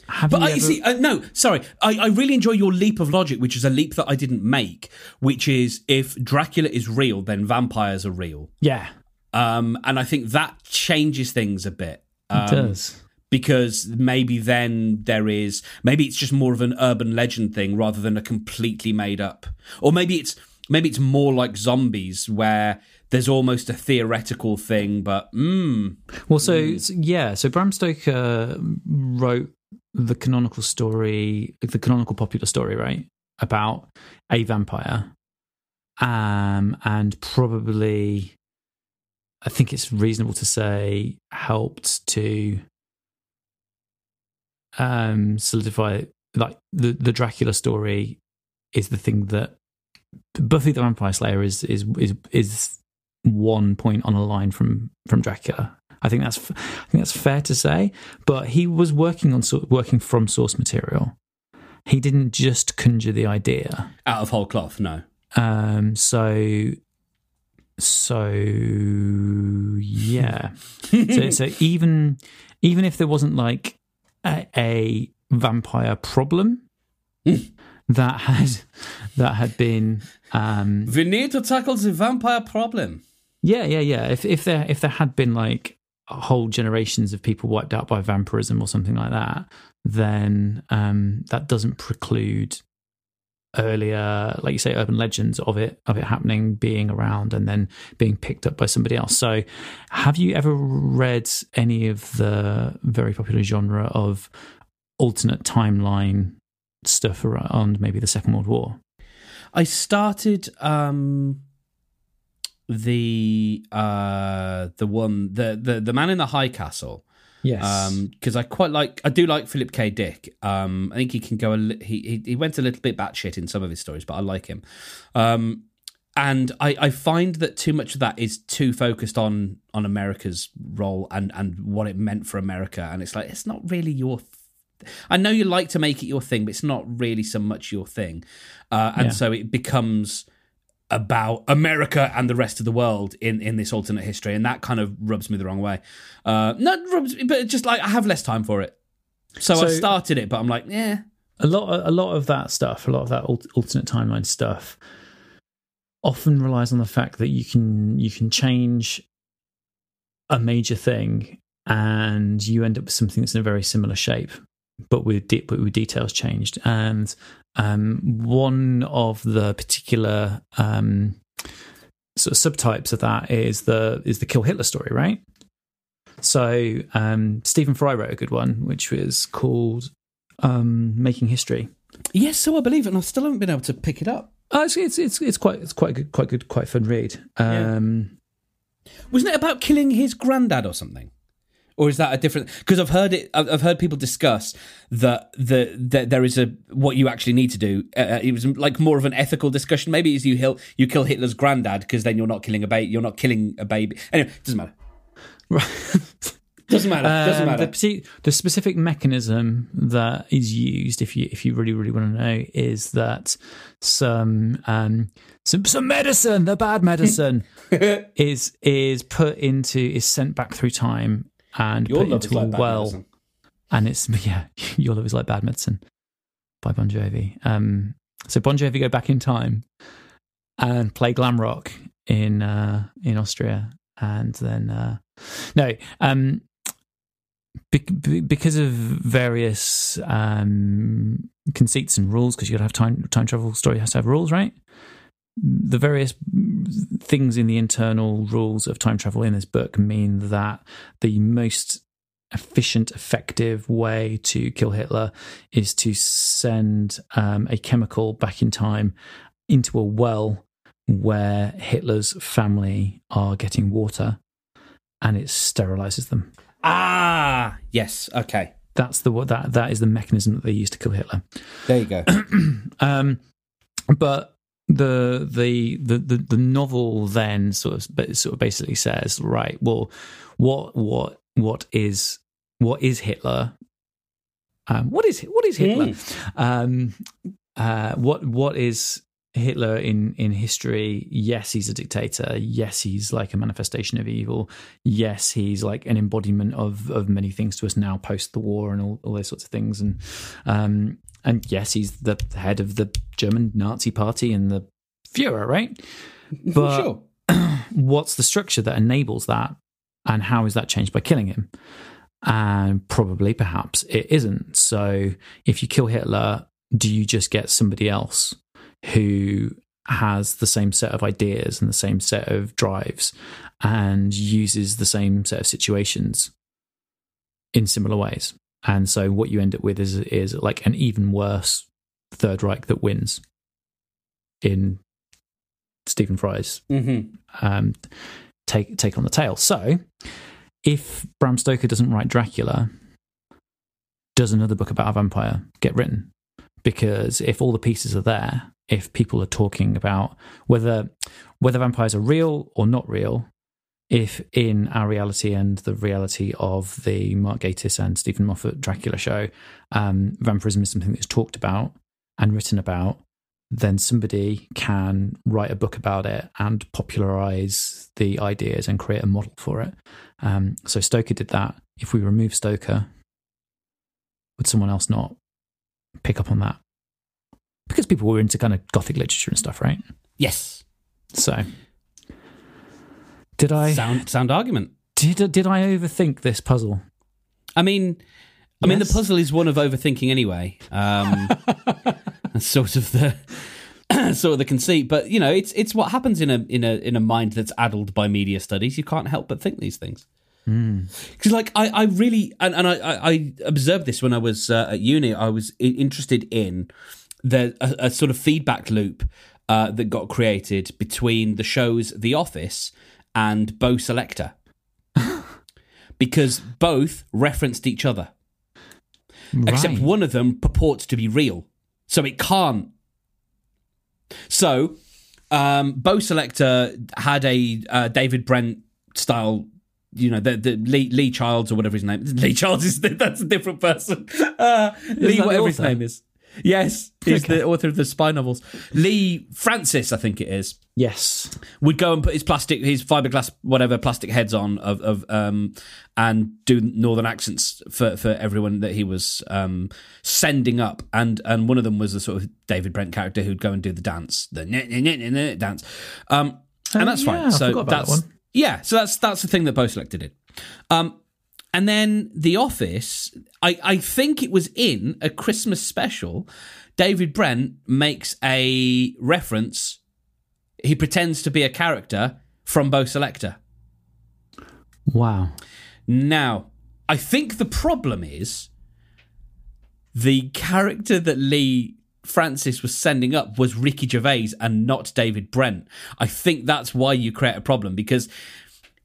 Have But you I ever- see. Uh, no, sorry. I, I really enjoy your leap of logic, which is a leap that I didn't make. Which is if Dracula is real, then vampires are real. yeah, Um, and I think that changes things a bit. Um, it does. because maybe then there is maybe it's just more of an urban legend thing rather than a completely made up or maybe it's maybe it's more like zombies where there's almost a theoretical thing but mm, Well, so, so yeah, so Bram Stoker wrote the canonical story, the canonical popular story, right, about a vampire, um, and probably, I think it's reasonable to say, helped to um, solidify like the the Dracula story is the thing that Buffy the Vampire Slayer is is is is one point on a line from from Dracula. I think that's I think that's fair to say. But he was working on working from source material. He didn't just conjure the idea. out of whole cloth no Um, so so yeah. so so even even if there wasn't like a, a vampire problem that had that had been um we need to tackle the vampire problem Yeah, yeah, yeah. If if there if there had been like whole generations of people wiped out by vampirism or something like that, then um, that doesn't preclude earlier, like you say, urban legends of it of it happening, being around, and then being picked up by somebody else. So, have you ever read any of the very popular genre of alternate timeline stuff around maybe the Second World War? i started um the uh the one the the, the man in the high castle Yes. um because I quite like I do like Philip K. Dick. Um, I think he can go a li- he he he went a little bit batshit in some of his stories, but I like him. Um, and I I find that too much of that is too focused on on America's role and and what it meant for America, and it's like it's not really your. Th- I know you like to make it your thing, but it's not really so much your thing, uh, and Yeah. so it becomes about America and the rest of the world in, in this alternate history, and that kind of rubs me the wrong way. Uh, not rubs, me, but just like I have less time for it. So, I started it, but I'm like, yeah, a lot a lot of that stuff a lot of that alternate timeline stuff often relies on the fact that you can you can change a major thing and you end up with something that's in a very similar shape but with de- but with details changed and um, one of the particular um, sort of subtypes of that is the is the kill hitler story right so um, stephen fry wrote a good one which was called um, making history. yes. So I believe it, and I still haven't been able to pick it up. Oh, it's, it's it's it's quite it's quite good, quite good, quite fun read. Um, Wasn't it about killing his granddad or something? Or is that a different? Because I've heard it. I've heard people discuss that the that there is a what you actually need to do. Uh, it was like more of an ethical discussion. Maybe is you kill you kill Hitler's granddad because then you're not killing a baby. You're not killing a baby. Anyway, doesn't matter. Doesn't matter. Doesn't um, matter. The, the specific mechanism that is used, if you if you really really want to know, is that some um some some medicine, the bad medicine, is is put into is sent back through time and Your put into like a well. medicine. and it's yeah, your love is like bad medicine by Bon Jovi. Um, so Bon Jovi go back in time and play glam rock in uh, in Austria, and then uh, no, um, be- be- because of various um, conceits and rules, because you got to have time time travel story has to have rules, right? The various things in the internal rules of time travel in this book mean that the most efficient, effective way to kill Hitler is to send um, a chemical back in time into a well where Hitler's family are getting water and it sterilizes them. Ah, yes. Okay. That's the what that that is the mechanism that they use to kill Hitler. There you go. Um, but the, the the the the novel then sort of sort of basically says right well what what what is what is Hitler um, what is what is Hitler um, uh, what what is Hitler in in history, yes, he's a dictator. Yes, he's like a manifestation of evil. Yes, he's like an embodiment of of many things to us now post the war and all, all those sorts of things. And um and yes, he's the head of the German Nazi Party and the Führer, right? But sure. what's the structure that enables that, and how is that changed by killing him? And probably, perhaps, it isn't. So, if you kill Hitler, do you just get somebody else who has the same set of ideas and the same set of drives and uses the same set of situations in similar ways? And so, what you end up with is is like an even worse Third Reich that wins in Stephen Fry's Mm-hmm. um, take take on the tale. So, if Bram Stoker doesn't write Dracula, does another book about a vampire get written? Because if all the pieces are there, if people are talking about whether whether vampires are real or not real, if in our reality and the reality of the Mark Gatiss and Steven Moffat Dracula show, um, vampirism is something that's talked about and written about, then somebody can write a book about it and popularize the ideas and create a model for it. Um, so Stoker did that. If we remove Stoker, would someone else not pick up on that? Because people were into kind of gothic literature and stuff, right? Yes. So, did I Sound sound argument. did did I overthink this puzzle? I mean, I mean, the puzzle is one of overthinking anyway. Um, that's sort of the sort of the conceit, but you know, it's it's what happens in a in a in a mind that's addled by media studies. You can't help but think these things. Because, like, I, I really and, and I, I I observed this when I was uh, at uni. I was interested in the a, a sort of feedback loop uh, that got created between the shows The Office and Bo' Selecta, because both referenced each other except one of them purports to be real, so it can't. So, um, Bo' Selecta had a uh, David Brent style, you know, the, the Lee, Lee Childs or whatever his name. is. Lee Childs is that's a different person. Uh, Lee, whatever his name is. Yes, he's Okay. the author of the spy novels. Leigh Francis, I think it is Yes. would go and put his plastic, his fiberglass, whatever plastic heads on of, of um, and do northern accents for, for everyone that he was um, sending up, and and one of them was the sort of David Brent character who'd go and do the dance, the dance, um, Oh, and that's yeah, fine. So that that's one. yeah, so that's that's the thing that Bo' Selecta did. Um, and then The Office, I, I think it was in a Christmas special. David Brent makes a reference. He pretends to be a character from Bo' Selecta. Wow. Now, I think the problem is the character that Leigh Francis was sending up was Ricky Gervais and not David Brent. I think that's why you create a problem because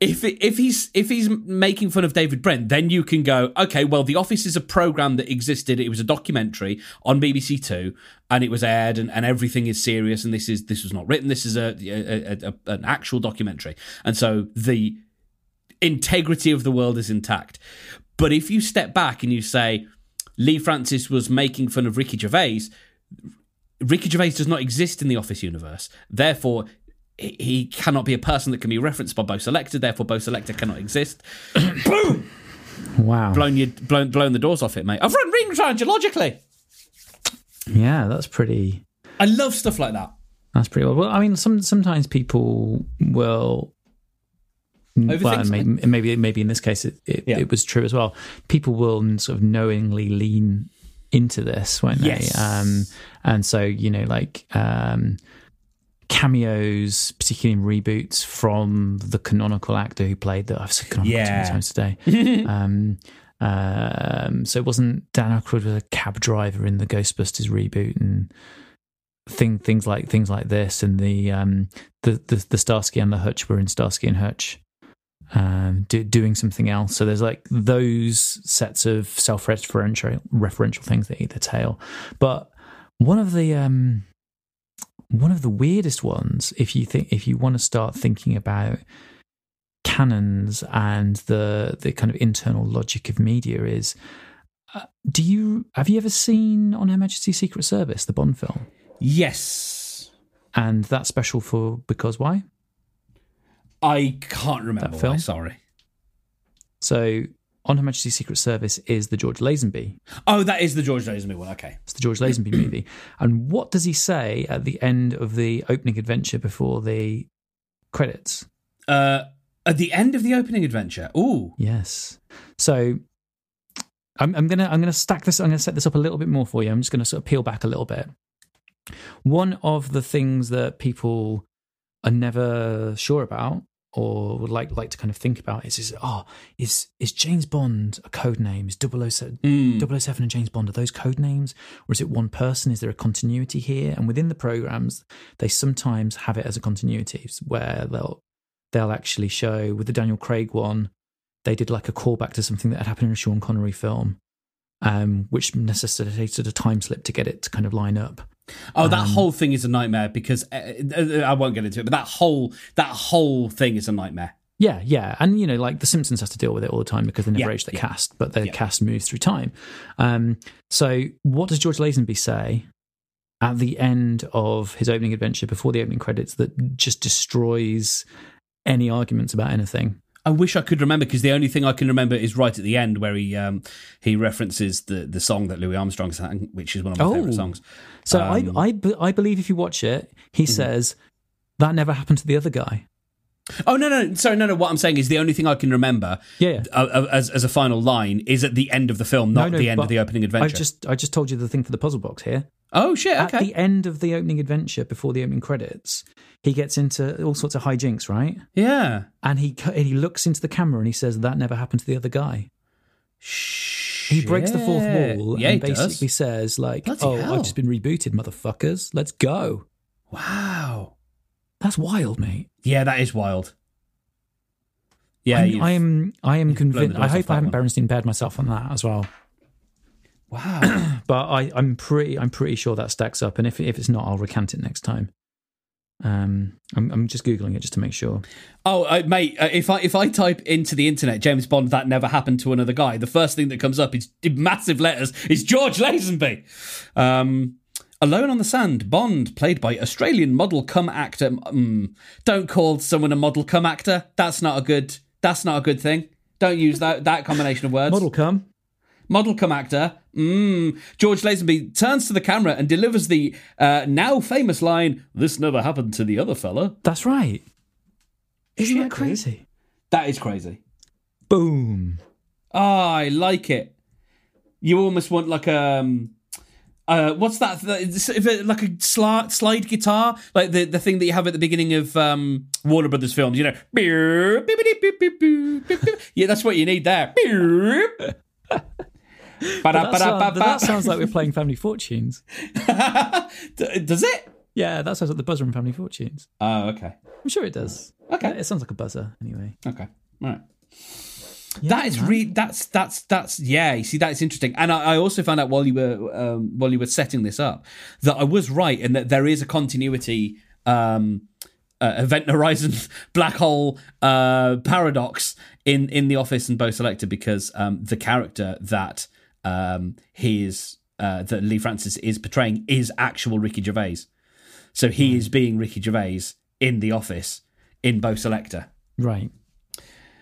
if if he's if he's making fun of David Brent, then you can go, okay, well, The Office is a program that existed. It was a documentary on BBC Two, and it was aired, and, and everything is serious. And this is this was not written. This is a, a, a, a an actual documentary, and so the integrity of the world is intact. But if you step back and you say Leigh Francis was making fun of Ricky Gervais, Ricky Gervais does not exist in the Office universe. Therefore, he- he cannot be a person that can be referenced by Bo' Selecta. Therefore, Bo' Selecta cannot exist. Boom! Wow. Blown you, blown, blown the doors off it, mate. I've run ring logically. Yeah, that's pretty. I love stuff like that. That's pretty well. Well, I mean, some sometimes people will. Well, something. maybe, maybe maybe in this case it, it, Yeah. it was true as well. People will sort of knowingly lean into this, won't they? Um, and so you know, like um, cameos, particularly in reboots from the canonical actor who played that. I've said canonical too many times today. um, um, so it wasn't Dan Aykroyd was a cab driver in the Ghostbusters reboot and thing things like things like this and the um the the, the Starsky and the Hutch were in Starsky and Hutch um do, doing something else so there's like those sets of self-referential referential things that eat the tail but one of the um one of the weirdest ones if you think if you want to start thinking about canons and the the kind of internal logic of media is uh, do you have you ever seen on Her Majesty's Secret Service the Bond film Yes. and that's special for because why? I can't remember. That Why, film? sorry. So, On Her Majesty's Secret Service is the George Lazenby. Oh, that is the George Lazenby one. Okay. It's the George Lazenby movie. And what does he say at the end of the opening adventure before the credits? Uh, at the end of the opening adventure. Ooh. Yes. So I'm, I'm gonna I'm gonna stack this. I'm gonna set this up a little bit more for you. I'm just gonna sort of peel back a little bit. One of the things that people are never sure about or would like like to kind of think about is is oh is is James Bond a code name? Is 007, Mm. 007 and James Bond are those code names or is it one person? Is there a continuity here? And within the programs, they sometimes have it as a continuity where they'll they'll actually show with the Daniel Craig one, they did like a callback to something that had happened in a Sean Connery film, um, which necessitated a time slip to get it to kind of line up. Oh, that Um, whole thing is a nightmare because uh, uh, I won't get into it, but that whole that whole thing is a nightmare. Yeah, yeah, and you know, like The Simpsons has to deal with it all the time because they never Yeah, age their yeah. cast, but their Yeah. cast moves through time. Um, so, what does George Lazenby say at the end of his opening adventure before the opening credits that just destroys any arguments about anything? I wish I could remember because the only thing I can remember is right at the end where he um, he references the the song that Louis Armstrong sang, which is one of my Oh. favorite songs. So, Um, I, I, I believe if you watch it, he says that never happened to the other guy. Oh no no sorry no no what I'm saying is the only thing I can remember Yeah, yeah. uh, uh, as as a final line is at the end of the film, not No, no, the end of the opening adventure. I've just I just told you the thing for the puzzle box here. oh shit At okay the end of the opening adventure, before the opening credits, he gets into all sorts of hijinks, right? yeah. And he he looks into the camera and he says that never happened to the other guy. Shit. He breaks the fourth wall Yeah, and he does. basically says like, Bloody "Oh, hell. I've just been rebooted, motherfuckers. Let's go." Wow. That's wild, mate. Yeah, that is wild. Yeah, I'm, I am I am convinced. I hope I haven't. Berenstein bared myself on that as well. Wow. But I, I'm pretty I'm pretty sure that stacks up. And if if it's not, I'll recant it next time. Um, I'm I'm just googling it just to make sure. Oh, uh, mate, uh, if I if I type into the internet James Bond that never happened to another guy, the first thing that comes up is in massive letters is George Lazenby. Um, Alone on the Sand, Bond, played by Australian model cum actor. Mm, don't call someone a model cum actor. That's not a good. That's not a good thing. Don't use that that combination of words. Model come. model cum actor. Mm. George Lazenby turns to the camera and delivers the uh, now famous line, "This never happened to the other fella." That's right. Isn't that crazy? That is crazy. Boom. Oh, I like it. You almost want like um uh what's that th- is it like a sli- slide guitar like the the thing that you have at the beginning of um Warner Brothers films you know yeah that's what you need there But that, sound- that sounds like we're playing Family Fortunes. does it Yeah, that sounds like the buzzer in Family Fortunes. oh okay I'm sure it does. Okay. It sounds like a buzzer anyway. Okay. All right. that is re that's that's that's yeah you see that's interesting and I, I also found out while you were um, while you were setting this up that i was right and that there is a continuity um uh, event horizon black hole uh paradox in in the office and bo' selecta because um the character that um he is uh that leigh francis is portraying is actual ricky gervais so he is being ricky gervais in the office in bo' selecta Right.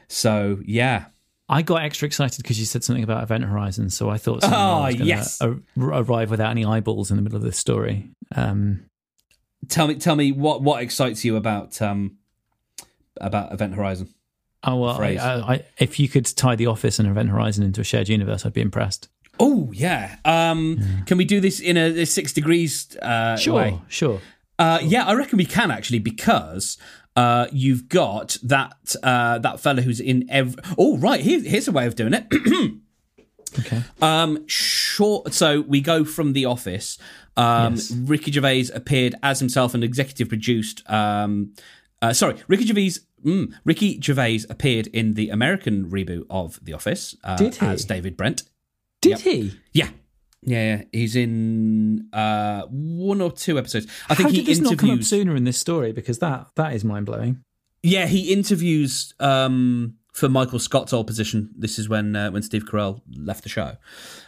so yeah I got extra excited because you said something about Event Horizon, so I thought Oh, was gonna yes. a- arrive without any eyeballs in the middle of this story. Um, tell me tell me what what excites you about um about event horizon oh well, I, I, I, if you could tie The Office and Event Horizon into a shared universe, I'd be impressed. oh yeah um can we do this in a, a six degrees uh Sure, way? sure. uh yeah i reckon we can actually because uh you've got that uh that fella who's in every oh right here, here's a way of doing it Okay. Um, short. So we go from the office. Um, Yes. Ricky Gervais appeared as himself and executive produced. Um, uh, sorry, Ricky Gervais. Mm, Ricky Gervais appeared in the American reboot of The Office uh, Did he? as David Brent. Did he? Yeah. Yeah, yeah, he's in uh, one or two episodes. I think How he did this not come up sooner in this story? Because that that is mind blowing. Yeah, he interviews um, for Michael Scott's old position. This is when uh, when Steve Carell left the show.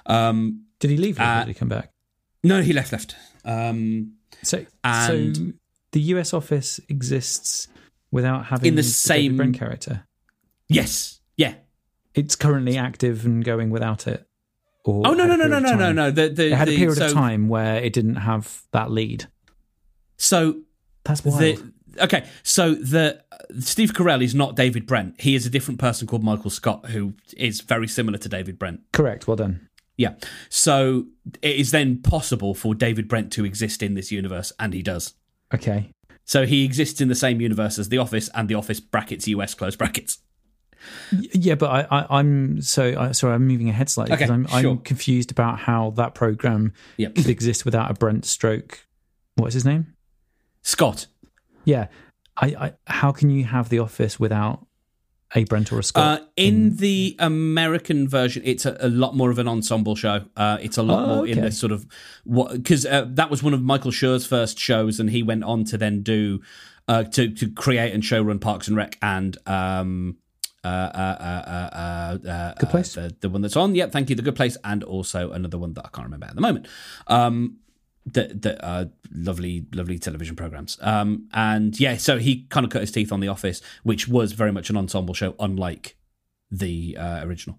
Um, Did he leave? Or Uh, did he come back? no, he left. Left. Um, So, and- so the US office exists without having In the David same- Brent character. Yes. Yeah. It's currently active and going without it. Or Oh no no no no no no no. The, the, It had a period so, of time where it didn't have that lead. So That's wild. the okay. So the Steve Carell is not David Brent. He is a different person called Michael Scott, who is very similar to David Brent. Correct. Well done. Yeah. So it is then possible for David Brent to exist in this universe, and he does. Okay. So he exists in the same universe as The Office and The Office brackets US close brackets. Yeah, but I, I, I'm so I, sorry. I'm moving ahead slightly because Okay, I'm, sure. I'm confused about how that program Yep. could exist without a Brent Stroke. What's his name? Scott. Yeah. I, I how can you have the Office without a Brent or a Scott? Uh, in the American version, it's a, a lot more of an ensemble show. Uh, it's a lot Oh, more in okay. the sort of what because uh, that was one of Michael Schur's first shows, and he went on to then do uh, to to create and showrun Parks and Rec and um, uh, uh, uh, uh, uh, Good Place? uh, the, the one that's on. Yep, thank you, the Good Place, and also another one that I can't remember at the moment. Um, that that are lovely, lovely television programs. Um, and yeah, so he kind of cut his teeth on The Office, which was very much an ensemble show, unlike the uh, original.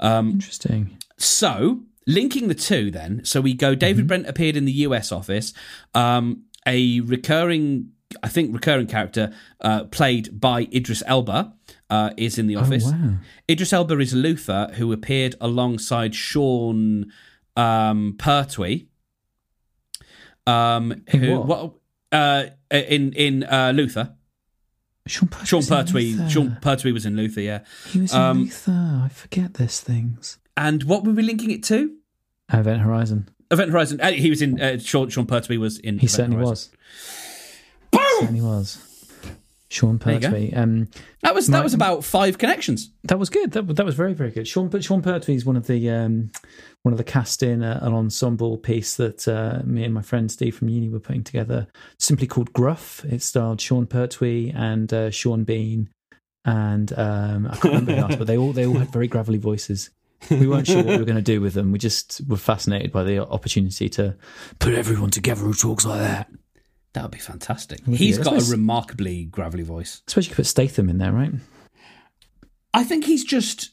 Um, Interesting. so linking the two, then, so we go. David Brent appeared in the US office. Um, a recurring, I think, recurring character uh, played by Idris Elba uh, is in the office. Oh, wow. Idris Elba is Luther, who appeared alongside Sean um, Pertwee. Um, In who what? uh, in in uh, Luther? Sean Pertwee. Sean Pertwee. Luther. Sean Pertwee was in Luther, yeah. He was in um, Luther. I forget these things. And what were we linking it to? Event Horizon. Event Horizon. Uh, he was in. Uh, Sean, Sean Pertwee was in. He Event certainly Horizon. was. Certainly was. Sean There you go. Pertwee. Um, That was that My- was about five connections. that was good. That, that was very very good. Sean, Sean Pertwee is one of the um, one of the cast in uh, an ensemble piece that uh, me and my friend Steve from uni were putting together, simply called Gruff. It starred Sean Pertwee and uh, Sean Bean, and um, I can't remember who else, but they all they all had very gravelly voices. We weren't sure what we were going to do with them. We just were fascinated by the opportunity to put everyone together who talks like that. That would be fantastic. Would He's be. got a remarkably gravelly voice. I suppose you could put Statham in there, right? I think he's just.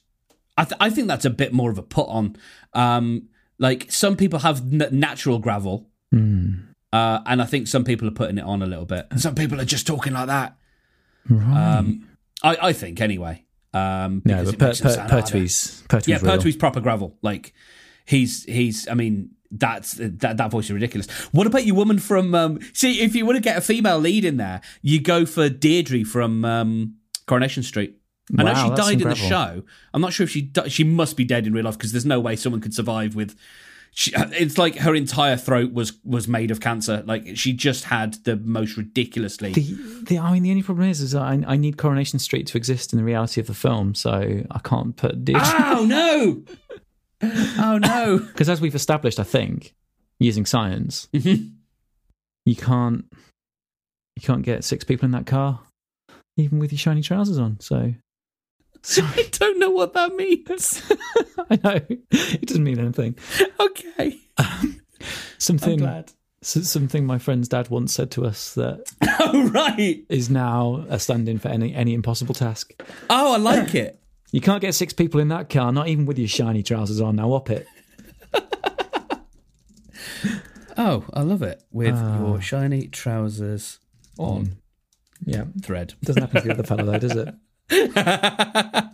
I, th- I think that's a bit more of a put on. Um, like some people have n- natural gravel, Hmm. uh, and I think some people are putting it on a little bit. And Some people are just talking like that. Right. Um, I, I think anyway. Um, no, but per, per. Pertwee's Pertwee's yeah, real. Pertwee's proper gravel. Like he's he's. I mean, that's that that voice is ridiculous. What about your woman from? Um, see, if you want to get a female lead in there, you go for Deirdre from um, Coronation Street. I know Wow, she died in the show. I'm not sure if she di- she must be dead in real life because there's no way someone could survive with. She, it's like her entire throat was was made of cancer. Like she just had the most ridiculously. The, the I mean the only problem is is I, I need Coronation Street to exist in the reality of the film, so I can't put Deirdre oh no! Oh no! because as we've established, I think using science, Mhm. you can't you can't get six people in that car, even with your shiny trousers on. So I don't know what that means. I know it doesn't mean anything. Okay, I'm Something glad. s- something my friend's dad once said to us that Oh right. is now a stand-in for any any impossible task. Oh, I like it. You can't get six people in that car, not even with your shiny trousers on. Now up it. Oh, I love it with Ah. your shiny trousers on Yeah, thread. doesn't happen to the other fellow though, does it?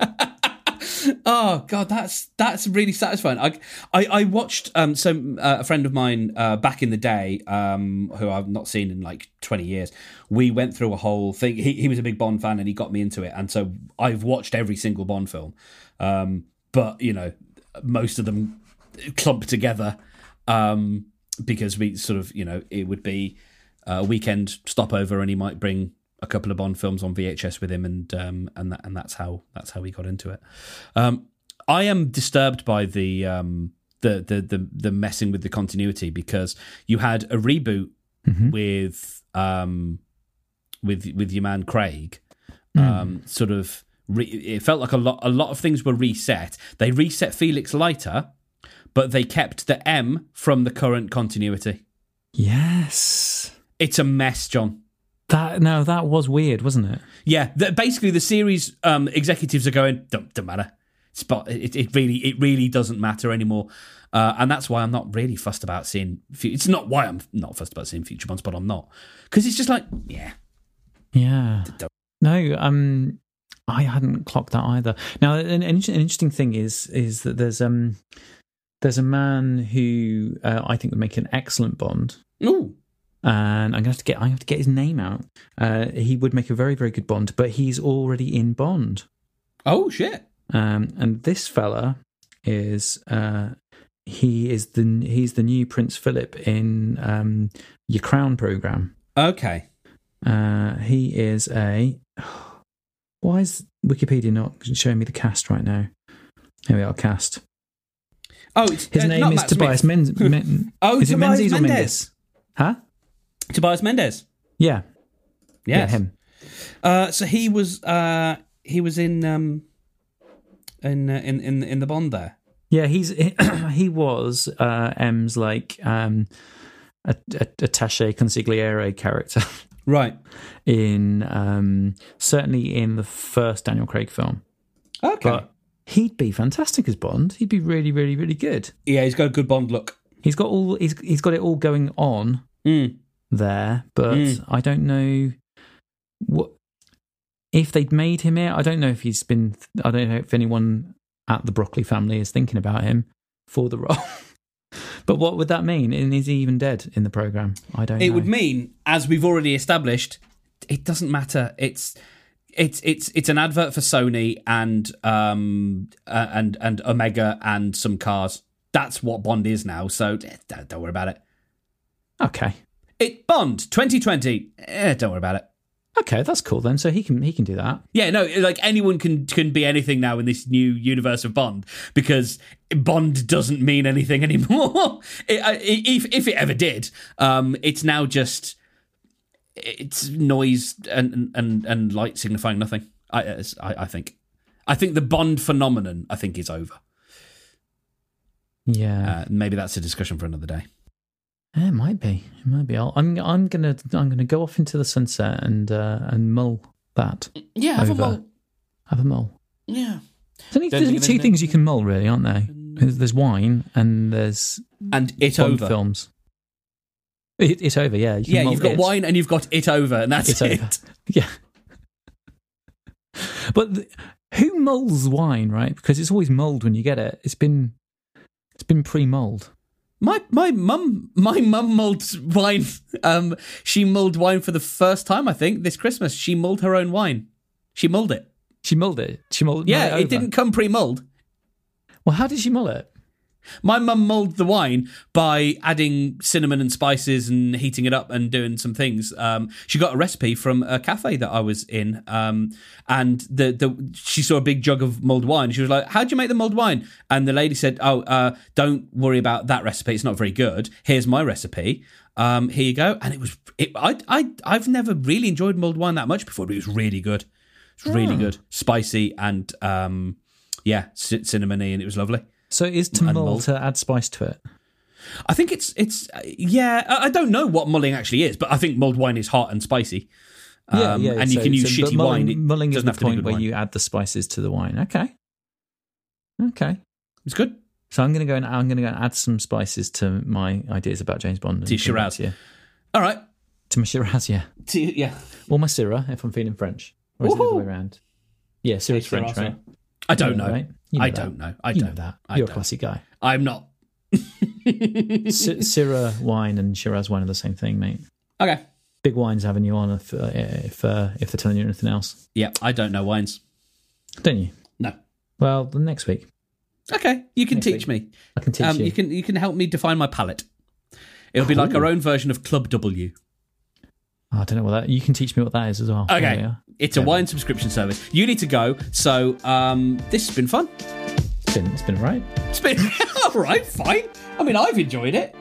oh god, that's that's really satisfying. I I, I watched um so uh, a friend of mine uh, back in the day um who I've not seen in like twenty years. We went through a whole thing. He he was a big Bond fan and he got me into it, and so I've watched every single Bond film. Um, but you know, most of them clumped together um because we sort of you know it would be a weekend stopover and he might bring a couple of Bond films on VHS with him, and um, and that, and that's how that's how we got into it. Um, I am disturbed by the um, the, the the the messing with the continuity because you had a reboot with um, with with your man Craig, um, sort of. Re- it felt like a lot a lot of things were reset. They reset Felix Leiter, but they kept the M from the current continuity. Yes. It's a mess, John. That no, that was weird, wasn't it? Yeah, the, basically the series um, executives are going, don't, don't matter. Spot it, it really it really doesn't matter anymore, uh, and that's why I'm not really fussed about seeing. It's not why I'm not fussed about seeing future bonds, but I'm not because it's just like yeah, Yeah. don't- No, um, I hadn't clocked that either. Now, an, an an interesting thing is is that there's um there's a man who uh, I think would make an excellent Bond, ooh, and I'm gonna have to get I have to get his name out. Uh, he would make a very very good Bond, but he's already in Bond. oh shit, Um, and this fella is uh, he is the he's the new Prince Philip in um, your Crown program. okay, Uh, he is a. Why is Wikipedia not showing me the cast right now? Here we are, cast. oh it's His uh, name is Matt Tobias Smith. Men- Oh, is it Tobias Menzies or Mendes. Mendes? Huh? Tobias Menzies, Yeah. Yeah, him. Uh, so he was uh, he was in um, in, uh, in in in the Bond there. Yeah, he's he was uh, M's like um, a, a, attaché consigliere character Right. in um, certainly in the first Daniel Craig film. Okay. But he'd be fantastic as Bond. He'd be really, really, really good. yeah, he's got a good Bond look. He's got all he's he's got it all going on Mm. There, but Mm. I don't know what if they'd made him it. I don't know if he's been. I don't know if anyone at the Broccoli family is thinking about him for the role. but what would that mean? And is he even dead in the program? I don't. It know. would mean, as we've already established, it doesn't matter. It's it's it's it's an advert for Sony and um uh, and and Omega and some cars. That's what Bond is now. So eh, don't, don't worry about it. okay. It Bond 2020. Eh, don't worry about it. Okay, that's cool then. So he can he can do that. Yeah, no, like anyone can can be anything now in this new universe of Bond because Bond doesn't mean anything anymore. It, I- if if it ever did, um, it's now just it's noise and and and light signifying nothing. I I, I think, I think the Bond phenomenon I think is over. Yeah, Uh, maybe that's a discussion for another day. Yeah, it might be. It might be. I'll, I'm I'm gonna I'm gonna go off into the sunset and uh, and mull that. Yeah, have a mull. Have a mull. Yeah, There's only, there's only two anything. things you can mull, really, aren't there? There's, there's wine and there's and it Bond over. films. It, it's over, yeah. You yeah. You've got it. wine and you've got it over, and that's It's it. over. Yeah. but the, who mulls wine, right? Because it's always mulled when you get it. It's been it's been pre-mulled. My my mum my mum mulled wine. Um, she mulled wine for the first time. I think this Christmas she mulled her own wine. She mulled it. She mulled it. She mulled. Yeah, it, it didn't come pre-mulled. Well, how did she mull it? My mum mulled the wine by adding cinnamon and spices and heating it up and doing some things. Um, she got a recipe from a cafe that I was in, um, and the the she saw a big jug of mulled wine. She was like, "How do you make the mulled wine?" And the lady said, "Oh, uh, don't worry about that recipe. It's not very good. Here's my recipe. Um, here you go." And it was, it, I I I've never really enjoyed mulled wine that much before, but it was really good. It's really good, spicy and um, yeah, c- cinnamony, and it was lovely. So it is to mull mull. to add spice to it. I think it's it's yeah. I don't know what mulling actually is, but I think mulled wine is hot and spicy. Um, and you so- can use so- shitty mulling, wine. Mulling is the have to point where wine. you add the spices to the wine. Okay, okay. It's good. So I'm going to go and I'm going to go and add some spices to my ideas about James Bond. and To Shiraz. you. All right. to my Shiraz, yeah, To, yeah. or my Syrah if I'm feeling French, or is it the other way around? Yeah, Syrah's Syrah, French, right? I don't know. right? You I that. don't know. I you don't know that. I You're don't. a classy guy. I'm not. Sy- Syrah wine and Shiraz wine are the same thing, mate. Okay. Big wine's having you on if uh, if uh, if they're telling you anything else, Yeah, I don't know wines. don't you? No. Well, the next week Okay, you can Next teach me. I can teach Um, you. you can you can help me define my palate. It'll be like our own version of Club W. Oh, I don't know what that. You can teach me what that is as well. Okay. It's a wine subscription service. You need to go. So um, this has been fun. It's been it's been right. It's been all right, fine. I mean, I've enjoyed it.